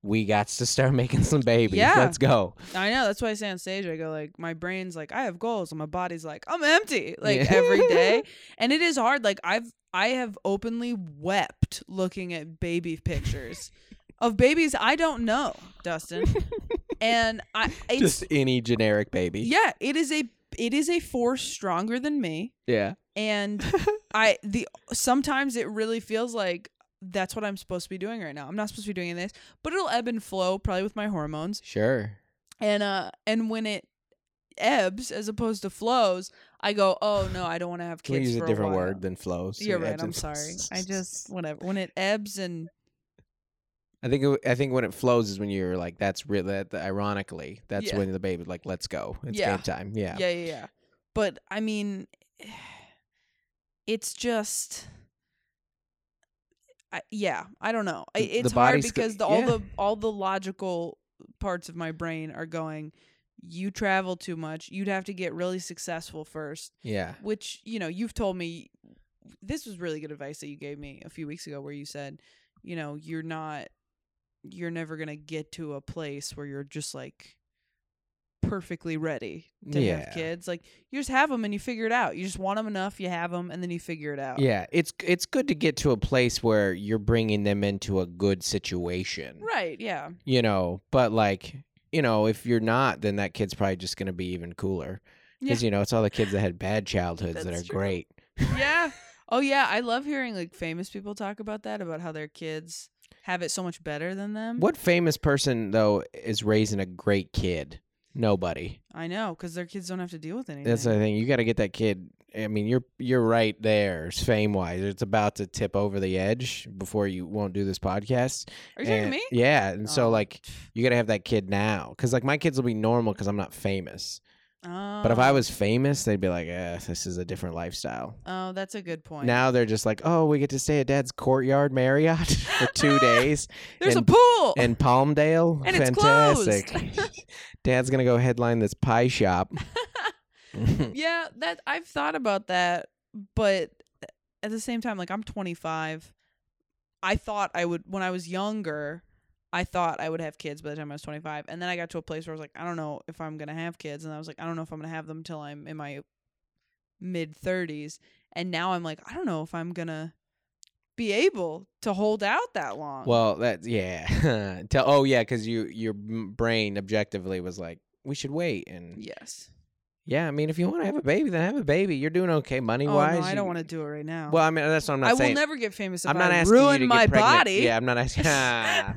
we got to start making some babies. Yeah. Let's go." I know. That's why I say on stage, I go like, my brain's like, I have goals, and my body's like, I'm empty, like Yeah. every day, and it is hard. Like I've I have openly wept looking at baby pictures of babies I don't know, Dustin, and I it's, Just any generic baby. yeah, it is a it is a force stronger than me, Yeah. and I the sometimes it really feels like that's what I'm supposed to be doing right now. I'm not supposed to be doing this, but it'll ebb and flow probably with my hormones. Sure. And uh and when it ebbs as opposed to flows, I go, "Oh no, I don't want to have Can we use a different while." word than flows? You're right. I'm sorry. I just whatever. When it ebbs and I think it, I think when it flows is when you're like that's real. That ironically, that's Yeah. when the baby like let's go. It's Yeah. game time. Yeah. yeah, yeah, yeah. But I mean, it's just. I, yeah, I don't know. I, The- the it's hard body's go- because the, all yeah. the all the logical parts of my brain are going. You travel too much. You'd have to get really successful first. Yeah. which you know you've told me this was really good advice that you gave me a few weeks ago where you said you know you're not you're never going to get to a place where you're just like perfectly ready to Yeah. have kids like you just have them and you figure it out you just want them enough you have them and then you figure it out Yeah. It's it's good to get to a place where you're bringing them into a good situation. right yeah You know, but like you know, if you're not, then that kid's probably just gonna be even cooler. Because you know, it's all the kids that had bad childhoods that are true. great. yeah oh yeah i love hearing like famous people talk about that about how their kids have it so much better than them What famous person though is raising a great kid? Nobody. i know because their kids don't have to deal with anything That's the thing. You got to get that kid. I mean, you're you're right there, fame wise. It's about to tip over the edge before you won't do this podcast. are you talking to And- me Yeah, and so Oh. like you got to have that kid now, because like my kids will be normal because I'm not famous. But if I Oh. was famous, they'd be like, "Eh, this is a different lifestyle." Oh, that's a good point. Now they're just like, "Oh, we get to stay at Dad's courtyard Marriott for two days there's and- a pool. in Palmdale. And Fantastic. Dad's gonna go headline this pie shop. yeah, that I've thought about that, but at the same time, like I'm 25. I thought I would when I was younger. I thought I would have kids by the time I was 25, and then I got to a place where I was like, I don't know if I'm gonna have kids, and I was like, I don't know if I'm gonna have them till I'm in my mid 30s, and now I'm like, I don't know if I'm gonna be able to hold out that long. Well, that yeah. Tell oh yeah, because you your brain objectively was like we should wait and yes. yeah. I mean, if you want to have a baby, then have a baby. You're doing okay money Oh wise. no, I don't want to do it right now. Well, I mean that's what I'm not I saying. will never get famous if I'm not I asking you ruin to get my pregnant. body. Yeah, I'm not asking. Ah.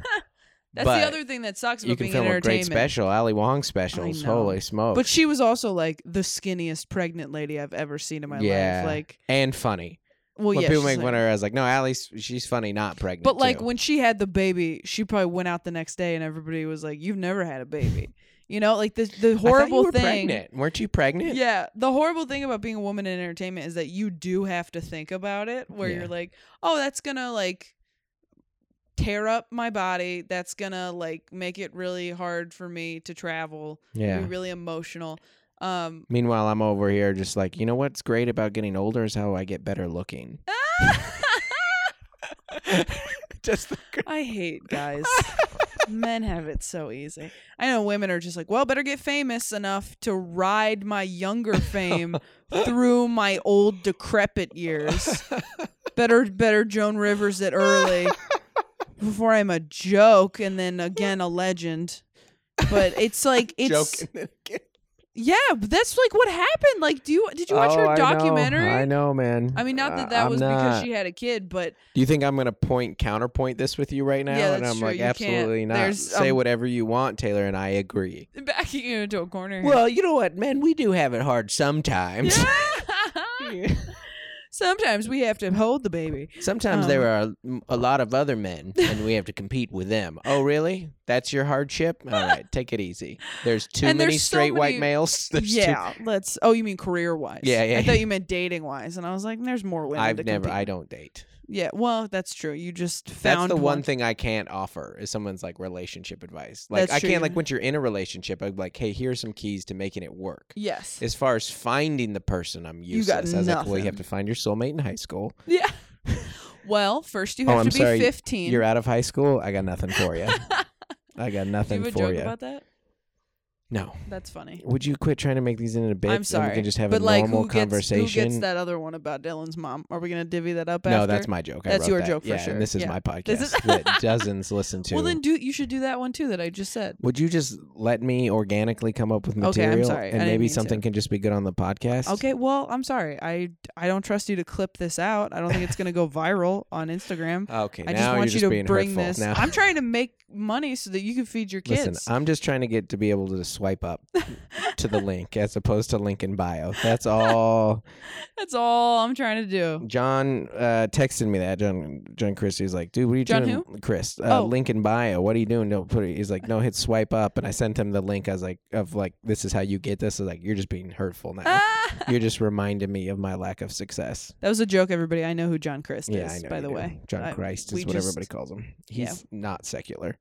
That's But the other thing that sucks about you can being film in a great entertainment. special, Ali Wong specials. know. Holy smokes! But she was also like the skinniest pregnant lady I've ever seen in my Yeah. life. Like, and funny. well, when yeah, people she's make like- fun of her, I was like, no, Ali's she's funny, not pregnant. But like too. when she had the baby, she probably went out the next day and everybody was like, "You've never had a baby," you know, like the the I thought horrible you were thing. pregnant. weren't you pregnant? Yeah, the horrible thing about being a woman in entertainment is that you do have to think about it. Where Yeah. you're like, "Oh, that's gonna like tear up my body. That's gonna like make it really hard for me to travel. Yeah. Be really emotional." Um, Meanwhile, I'm over here just like, you know what's great about getting older is how I get better looking. just I hate guys. Men have it so easy. I know women are just like, well, better get famous enough to ride my younger fame through my old decrepit years. Better, better Joan Rivers it early before I'm a joke and then again a legend. But it's like it's joking. yeah, but that's like what happened. Like, do you did you watch Oh, her I know. documentary? I know, man. I mean, not Uh, that that I'm was because she had a kid, but Do you think I'm gonna point counterpoint this with you right now? Yeah, and that's I'm true. like, You can't- absolutely not. there's, Say um, whatever you want, Taylor, and I agree. backing you into a corner. Well, you know what, man, we do have it hard sometimes. Sometimes we have to hold the baby. Sometimes Um, there are a, lot of other men, and we have to compete with them. Oh, really? That's your hardship? All right, take it easy. There's too And many there's so straight white males. There's too- yeah, let's. Oh, you mean career wise? Yeah, yeah, I yeah. thought you meant dating wise, and I was like, "There's more women." I've to never. compete. I don't date. Yeah, well, that's true. You just found That's the one thing I can't offer is someone's like relationship advice. Like That's I true, can't like once you're in a relationship, I'm like, hey, here's some keys to making it work. Yes. As far as finding the person, I'm You useless. got I was like, well, you nothing. have to find your soulmate in high school. Yeah. well, first you Oh, have to be 15. You're out of high school. I got nothing for you. I got Do nothing you have a for joke you. about that? No. That's funny. Would you quit trying to make these into bits? I'm and we can just have but a like, normal who gets, conversation. Who gets that other one about Dylan's mom? Are we gonna divvy that up? no, after? that's my joke. I That's your that. joke for yeah, sure. And this is Yeah. my This is- podcast that dozens listen to. Well, then do you should do that one too that I just said. Would you just let me organically come up with Okay, I'm material, sorry. And maybe mean to. something can just be good on the podcast? Okay, well, I'm sorry. I I don't trust you to clip this out. I don't think it's gonna go viral on Instagram. Okay. I now just you're want you just to bring this. Now, I'm trying to make money so that you can feed your kids. listen. I'm just trying to get to be able to swipe up to the link as opposed to link in bio. That's all. That's all I'm trying to do. John uh, texted me that. John John Crist's like, dude, what are you John doing? Chris, uh, Oh. link in bio. What are you doing? Don't put it. He's like, no, hit swipe up. And I sent him the link. I was like, of like, this is how you get this. I was like, you're just being hurtful now. Ah! You're just reminding me of my lack of success. That was a joke, everybody. I know who John Crist Yeah, is, I know. by the do. way. John I- Christ we is what just- everybody calls him. Yeah. He's not secular.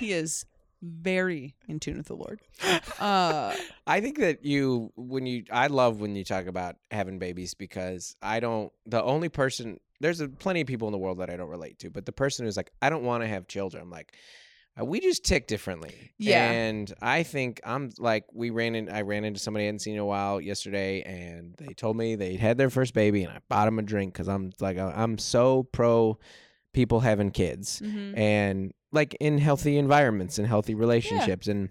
he is very in tune with the Lord. Uh, I think that you when you I love when you talk about having babies because I don't the only person there's a, plenty of people in the world that I don't relate to, but the person who's like I don't want to have children, I'm like uh, we just tick differently. Yeah. And I think I'm like we ran in I ran into somebody I hadn't seen in a while yesterday and they told me they had their first baby and I bought them a drink cuz I'm like uh, I'm so pro people having kids mhm. and like in healthy environments and healthy relationships and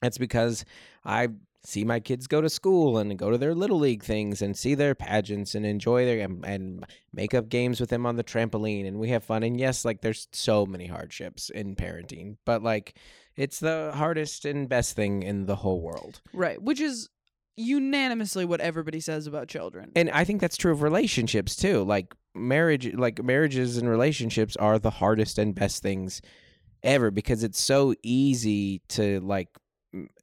that's because i see my kids go to school and go to their little league things and see their pageants and enjoy their and, and make up games with them on the trampoline and we have fun and yes like there's so many hardships in parenting but like it's the hardest and best thing in the whole world Right, which is unanimously what everybody says about children. and i think that's true of relationships too like marriage like marriages and relationships are the hardest and best things ever because it's so easy to like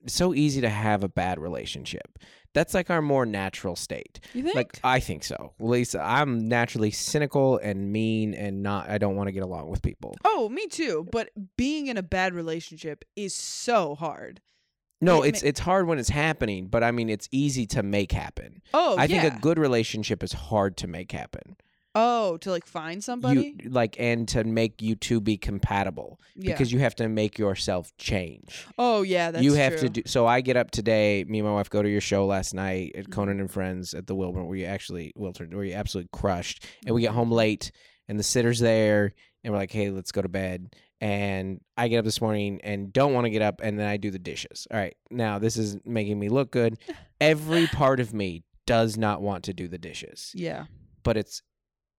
so easy to have a bad relationship that's like our more natural state you think? like i think so least i'm naturally cynical and mean and not i don't want to get along with people oh, me too. But being in a bad relationship is so hard. no It it's ma- it's hard when it's happening but i mean it's easy to make happen Oh, i yeah. think a good relationship is hard to make happen oh, to like find somebody. you like and to make you two be compatible yeah. because you have to make yourself change oh, yeah. That's you have true. to do so i get up today me and my wife go to your show last night Mm-hmm. at conan and friends at the wilburn where you actually Wiltern where you absolutely crushed and we get Mm-hmm. home late and the sitter's there and we're like hey let's go to bed and i get up this morning and don't want to get up and then i do the dishes all right now this is making me look good every part of me does not want to do the dishes Yeah. but it's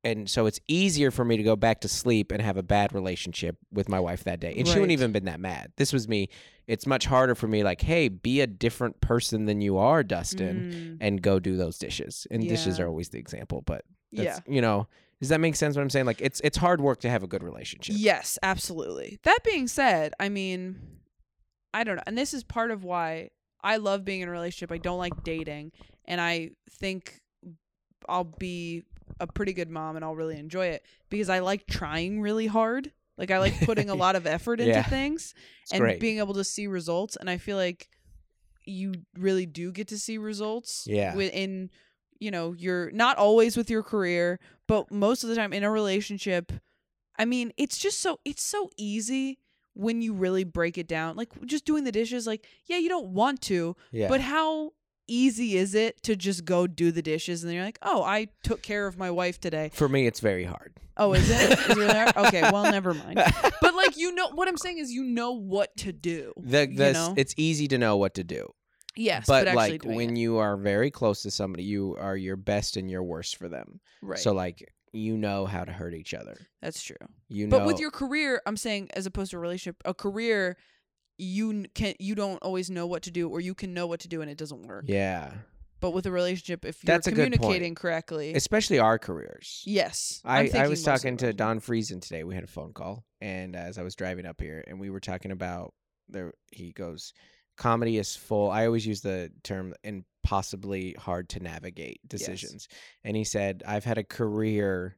and so it's easier for me to go back to sleep and have a bad relationship with my wife that day. And she wouldn't Right. even been that mad. This was me. It's much harder for me like, "Hey, be a different person than you are, Dustin, Mm, and go do those dishes." And dishes are always the example, but yeah. you know, does that make sense what I'm saying? Like it's it's hard work to have a good relationship. Yes, absolutely. That being said, I mean, I don't know. And this is part of why I love being in a relationship. I don't like dating. And I think I'll be a pretty good mom and I'll really enjoy it because I like trying really hard. Like I like putting a lot of effort into Yeah. things It's and great. being able to see results. And I feel like you really do get to see results. Yeah. Within, you know, you're not always with your career, but most of the time in a relationship. I mean, it's just so it's so easy when you really break it down. Like just doing the dishes, like, yeah, you don't want to, yeah. but how easy is it to just go do the dishes and then you're like, oh, I took care of my wife today. for me it's very hard. Oh, is it? Is it really hard? Okay, well, never mind. But like, you know, what I'm saying is, you know what to do. The, you know? it's easy to know what to do. Yes, but, actually like when it. you are very close to somebody, you are your best and your worst for them. right, So like you know how to hurt each other. that's true. You know But with your career, I'm saying as opposed to a relationship, a career, you can you don't always know what to do, or you can know what to do and it doesn't work. Yeah. But with a relationship, if you're That's a good point. communicating correctly, Especially our careers. yes. I'm I, I thinking was mostly talking to about- Don Friesen today. We had a phone call, and as I was driving up here, and we were talking about there. He goes, "Comedy is full." I always use the term impossibly hard to navigate decisions, and he said, "I've had a career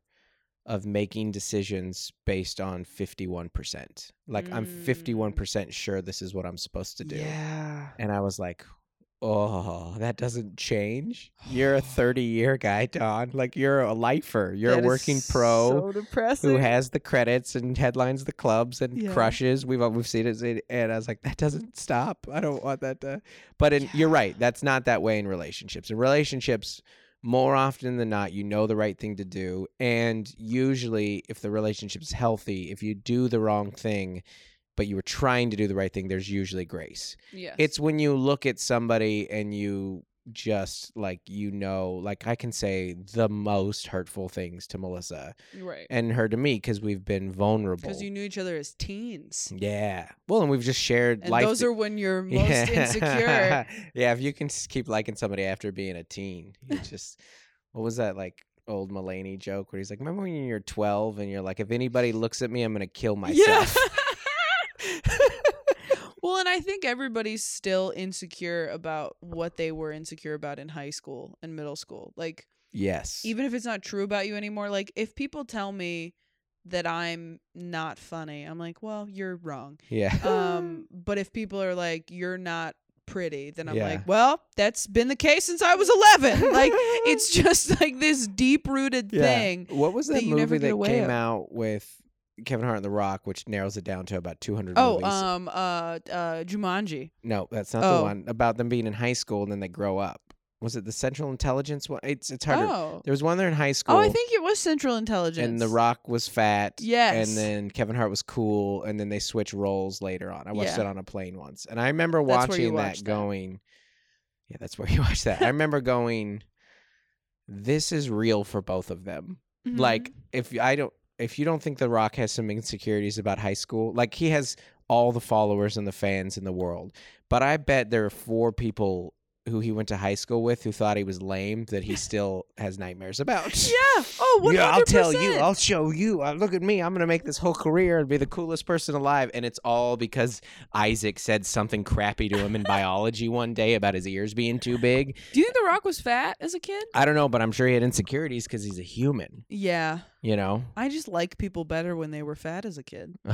of making decisions based on fifty-one percent. Like I'm Mm. fifty-one percent sure this is what I'm supposed to do." Yeah. And I was like, oh, that doesn't change. You're a 30 year guy, Don. Like you're a lifer. You're That a working pro So who has the credits and headlines the clubs and Yeah. crushes. We've we've seen it, and I was like, that doesn't stop. I don't want that to. But in, you're right. That's not that way in relationships. In relationships, more often than not, you know the right thing to do, and usually, if the relationship is healthy, if you do the wrong thing. But you were trying to do the right thing. There's usually grace. Yes. It's when you look at somebody and you just like you know, like I can say the most hurtful things to Melissa right. and her to me because we've been vulnerable. Because you knew each other as teens. yeah. Well, and we've just shared And life. those are when you're most insecure. yeah, if you can keep liking somebody after being a teen, you just what was that like old Mulaney joke where he's like, "Remember when you're 12 and you're like, if anybody looks at me, I'm gonna kill myself." well, and I think everybody's still insecure about what they were insecure about in high school and middle school. Like, yes. even if it's not true about you anymore, like, if people tell me that I'm not funny, I'm like, well, you're wrong. yeah. Um, but if people are like, you're not pretty, then I'm Yeah. like, well, that's been the case since I was 11. like, it's just like this deep rooted thing. What was that that you never movie that came of. out with Kevin Hart and The Rock, which narrows it down to about 200 Oh, movies? um, uh, uh, Jumanji. no, that's not the oh. one about them being in high school and then they grow up. Was it the Central Intelligence one? It's it's hard. to- Oh. There was one there in high school. Oh, I think it was Central Intelligence. and The Rock was fat. Yes. And then Kevin Hart was cool, and then they switch roles later on. I watched Yeah. it on a plane once, and I remember That's where you watching that, watched that. going. Yeah, that's where you watch that. I remember going. This is real for both of them. Mhm. Like if I don't if you don't think The Rock has some insecurities about high school, like he has all the followers and the fans in the world. But I bet there are four people who he went to high school with who thought he was lame that he still has nightmares about. Yeah. Oh, 100%. Yeah, I'll tell you. I'll show you. Uh, look at me. I'm gonna make this whole career and be the coolest person alive. And it's all because Isaac said something crappy to him in biology one day about his ears being too big. Do you think The Rock was fat as a kid? I don't know, but I'm sure he had insecurities because he's a human. Yeah. You know, I just like people better when they were fat as a kid.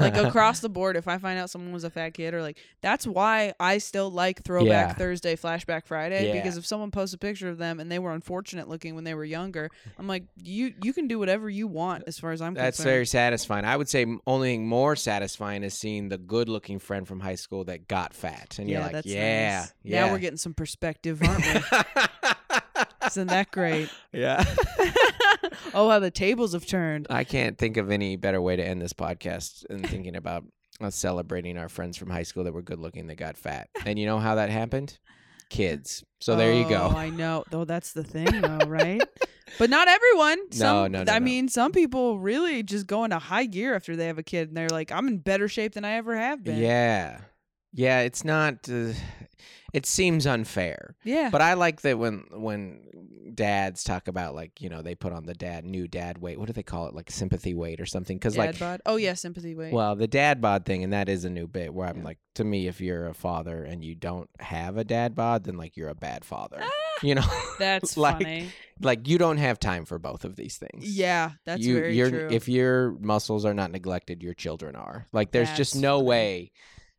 Like across the board, if I find out someone was a fat kid or like that's why I still like Throwback Yeah. Thursday, Flashback Friday Yeah. because if someone posts a picture of them and they were unfortunate looking when they were younger, I'm like, you you can do whatever you want as far as I'm concerned. That's concerned. very satisfying. I would say m- only thing more satisfying is seeing the good-looking friend from high school that got fat, and yeah, you're like, that's yeah, nice. yeah. Now we're getting some perspective, aren't we? Isn't that great? yeah. Oh, how the tables have turned. I can't think of any better way to end this podcast than thinking about us celebrating our friends from high school that were good looking that got fat. And you know how that happened? Kids. So there you Oh, go. I know. Though that's the thing, though, right? but not everyone. Some, no, no, I no. mean, some people really just go into high gear after they have a kid, and they're like, "I'm in better shape than I ever have been." Yeah. Yeah, it's not uh, it seems unfair. yeah. But I like that when when dads talk about like, you know, they put on the dad new dad weight. What do they call it? Like sympathy weight or something cuz Dad like bod. Oh yeah, sympathy weight. Well, the dad bod thing, and that is a new bit where I'm Yeah. like, to me, if you're a father and you don't have a dad bod, then like you're a bad father. Ah! You know, that's like- funny. like you don't have time for both of these things. Yeah, that's you, very you're, true. If your muscles are not neglected, your children are. Like, there's just no funny. way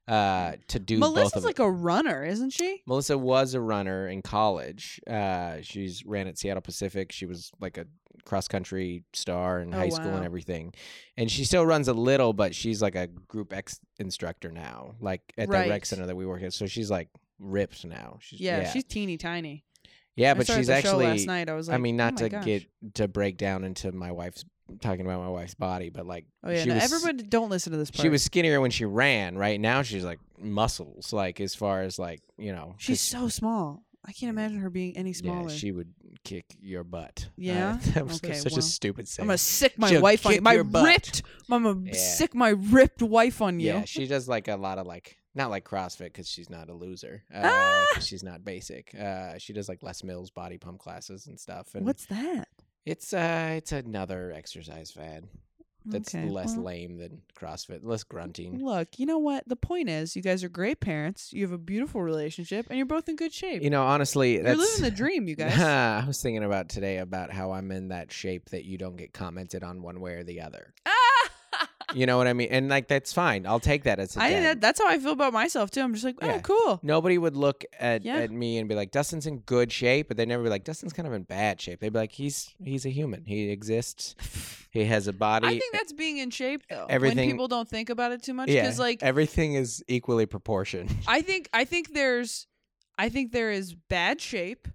uh, to do both Melissa's like a runner, isn't she? Melissa was a runner in college. Uh, she's ran at Seattle Pacific. She was like a cross country star in Oh, high school and everything. And she still runs a little, but she's like a group X instructor now, like at the rec center that we work at. So she's like ripped now. She's, Yeah, yeah, she's teeny tiny. yeah, but she's actually. last night. I was like, I mean, not oh to gosh. get to break down into my wife's talking about my wife's body, but like Oh yeah, she no, was, everybody don't listen to this part. She was skinnier when she ran. Right now, she's like muscles. Like as far as like you know, She's so small. I can't imagine her being any smaller. Yeah, she would kick your butt. Yeah? Uh, that was Okay, such well, a stupid saying. I'm gonna sic my She'll wife on you. My ripped. I'm gonna Yeah. sic my ripped wife on you. yeah, she does like a lot of like not like CrossFit because she's not a loser. Uh, Ah! she's not basic. Uh, she does like Les Mills body pump classes and stuff. And What's that? It's uh, it's another exercise fad that's Okay, less well, lame than CrossFit, less grunting. Look, you know what? The point is, you guys are great parents. You have a beautiful relationship, and you're both in good shape. You know, honestly, you're living the dream, you guys. I was thinking about today about how I'm in that shape that you don't get commented on one way or the other. You know what I mean? And like that's fine. I'll take that as a I dad. that, that's how I feel about myself too. I'm just like, oh, Yeah. cool. Nobody would look at, Yeah. at me and be like, Dustin's in good shape, but they'd never be like, Dustin's kind of in bad shape. They'd be like, he's he's a human. He exists. He has a body. I think that's being in shape though. everything- when people don't think about it too much, yeah, because like everything is equally proportioned. I think I think there's I think there is bad shape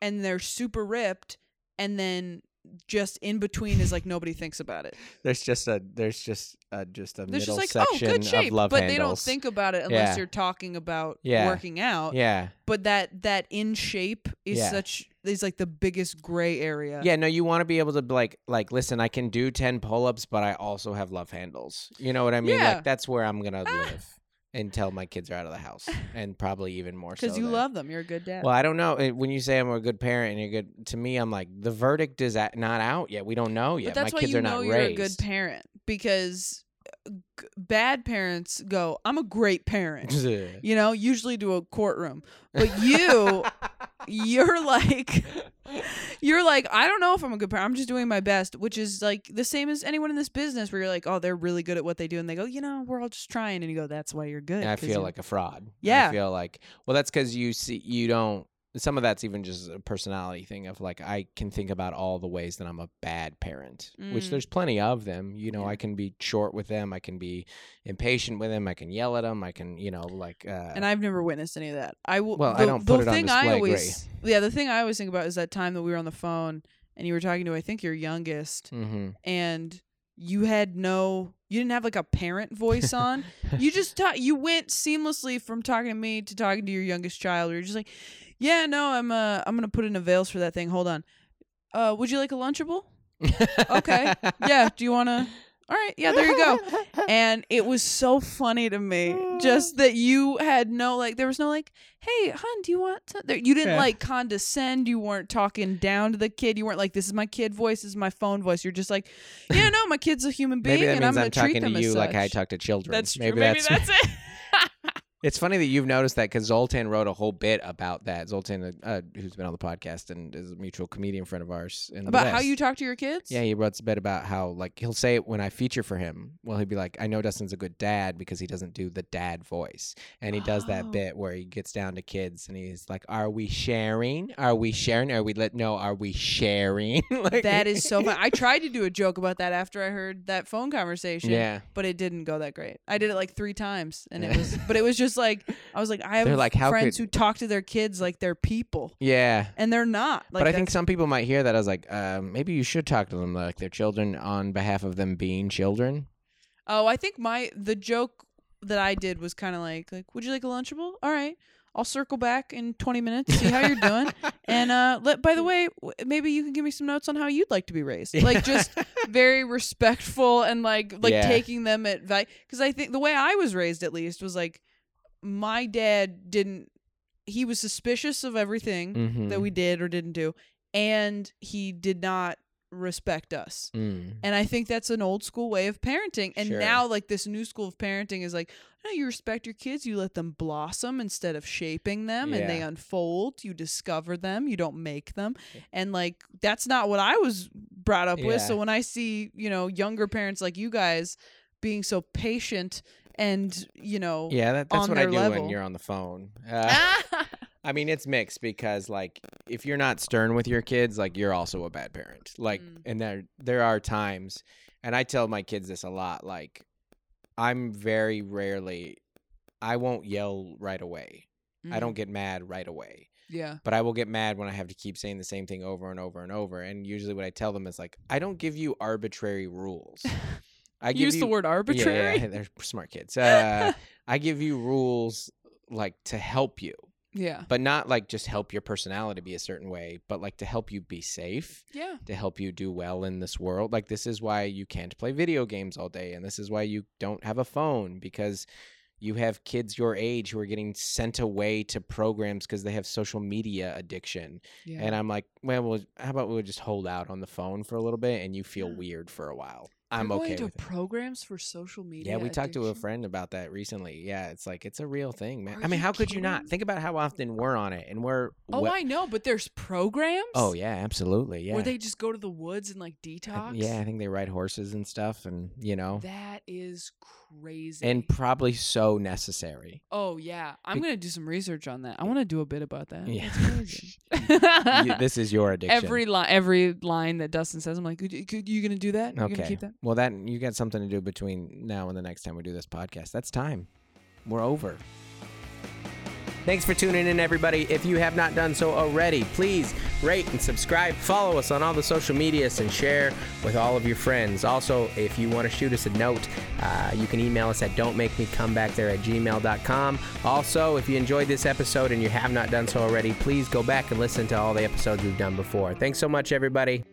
and they're super ripped and then just in between is like nobody thinks about it. There's just a there's just a just a There's middle just like, oh, good shape, of love but they don't think about it unless Yeah. you're talking about Yeah. working out. Yeah. But that that in shape is Yeah. such is like the biggest gray area. Yeah, no, you want to be able to be like like listen, I can do 10 pull-ups, but I also have love handles. You know what I mean? Yeah. Like that's where I'm going to ah, live until my kids are out of the house and probably even more so. because you then. love them. You're a good dad. Well, I don't know. When you say I'm a good parent and you're good to me, I'm like the verdict is at, not out yet. We don't know yet. but that's my why kids you are know not you're raised. a good parent because uh, g- bad parents go, "I'm a great parent." you know, usually to a courtroom. But you, you're like, you're like, I don't know if I'm a good parent. I'm just doing my best, which is like the same as anyone in this business where you're like, oh, they're really good at what they do. And they go, you know, we're all just trying. And you go, that's why you're good. And I feel like a fraud. Yeah. I feel like well, that's because you see you don't. Some of that's even just a personality thing of like I can think about all the ways that I'm a bad parent, which Mm. there's plenty of them. You know, Yeah. I can be short with them. I can be impatient with them. I can yell at them. I can, you know, like. Uh, and I've never witnessed any of that. I will. Well, the, I don't the put it on thing I display, always, yeah, the thing I always think about is that time that we were on the phone and you were talking to, I think your youngest, hmm and you had no, you didn't have like a parent voice on. you just ta- you went seamlessly from talking to me to talking to your youngest child. You're just like, yeah, no, I'm uh, I'm gonna put in a veils for that thing. Hold on. Uh, would you like a Lunchable? Okay. yeah. Do you wanna? All right. Yeah. There you go. And it was so funny to me, just that you had no like, there was no like, hey, hon, do you want? To? There, you didn't Yeah. like condescend. You weren't talking down to the kid. You weren't like, this is my kid voice. This is my phone voice. You're just like, yeah, no, my kid's a human being, and I'm gonna I'm treat talking to them you as like I such. talk to children. That's true. Maybe, Maybe, that's, that's, it. It's funny that you've noticed that because Zoltan wrote a whole bit about that. Zoltan, uh, who's been on the podcast and is a mutual comedian friend of ours, in the About how you talk to your kids. Yeah, he wrote a bit about how like he'll say it when I feature for him. Well, he'd be like, "I know Dustin's a good dad because he doesn't do the dad voice," and he does Oh. that bit where he gets down to kids and he's like, "Are we sharing? Are we sharing? Are we let no? Are we sharing?" like That is so fun. I tried to do a joke about that after I heard that phone conversation. yeah. But it didn't go that great. I did it like three times, and it was. but it was just like I was like, I have They're like, how friends could- who talk to their kids like they're people, Yeah. and they're not. Like but I think some people might hear that as like, um, maybe you should talk to them like they're children on behalf of them being children. Oh, I think my the joke that I did was kind of like like, would you like a lunchable? All right. I'll circle back in 20 minutes, see how you're doing. And uh let by the way, w- maybe you can give me some notes on how you'd like to be raised. Like just very respectful and like like Yeah. taking them at value cuz I think the way I was raised at least was like my dad didn't he was suspicious of everything Mhm. that we did or didn't do and he did not respect us. Mm. And I think that's an old school way of parenting. And Sure. now, like, this new school of parenting is like, no, you respect your kids. You let them blossom instead of shaping them and they unfold. You discover them. You don't make them. And, like, that's not what I was brought up with. So when I see, you know, younger parents like you guys being so patient and, you know, Yeah, that, that's what I do level. when you're on the phone. Uh, I mean, it's mixed because like if you're not stern with your kids, like you're also a bad parent. Like, Mm. and there there are times, and I tell my kids this a lot. Like, I'm very rarely, I won't yell right away. I Mm. don't get mad right away, Yeah. but I will get mad when I have to keep saying the same thing over and over and over. And usually, what I tell them is like, I don't give you arbitrary rules. I give Use you the word arbitrary. Yeah, yeah, they're smart kids. Uh, I give you rules like to help you Yeah. but not like just help your personality be a certain way, but like to help you be safe, Yeah. to help you do well in this world. Like this is why you can't play video games all day, and this is why you don't have a phone because you have kids your age who are getting sent away to programs because they have social media addiction. Yeah. And I'm like, well, well, how about we just hold out on the phone for a little bit and you feel Yeah. weird for a while? I'm okay going to with it. programs for social media. Yeah, we talked to a friend about that recently. Yeah, it's like it's a real thing, man. Are I mean, how could you not think about how often we're on it and we're Oh, we- I know, but there's oh, programs. Oh yeah, absolutely. Yeah. Where they just go to the woods and like I- detox. yeah, I think they ride horses and stuff and, you know, That is crazy. And probably so necessary. oh yeah, I'm Be- gonna do some research on that. I want to do a bit about that. Yeah. Crazy. This is your addiction. every line, every line that Dustin says, I'm like, "Could you, you gonna do that? You Okay. that? Well, that you got something to do between now and the next time we do this podcast. That's time. We're over. Thanks for tuning in, everybody. If you have not done so already, please rate and subscribe. Follow us on all the social medias and share with all of your friends. Also, if you want to shoot us a note, uh, you can email us at don't make me come back there at gmail.com. Also, if you enjoyed this episode and you have not done so already, please go back and listen to all the episodes we've done before. Thanks so much, everybody.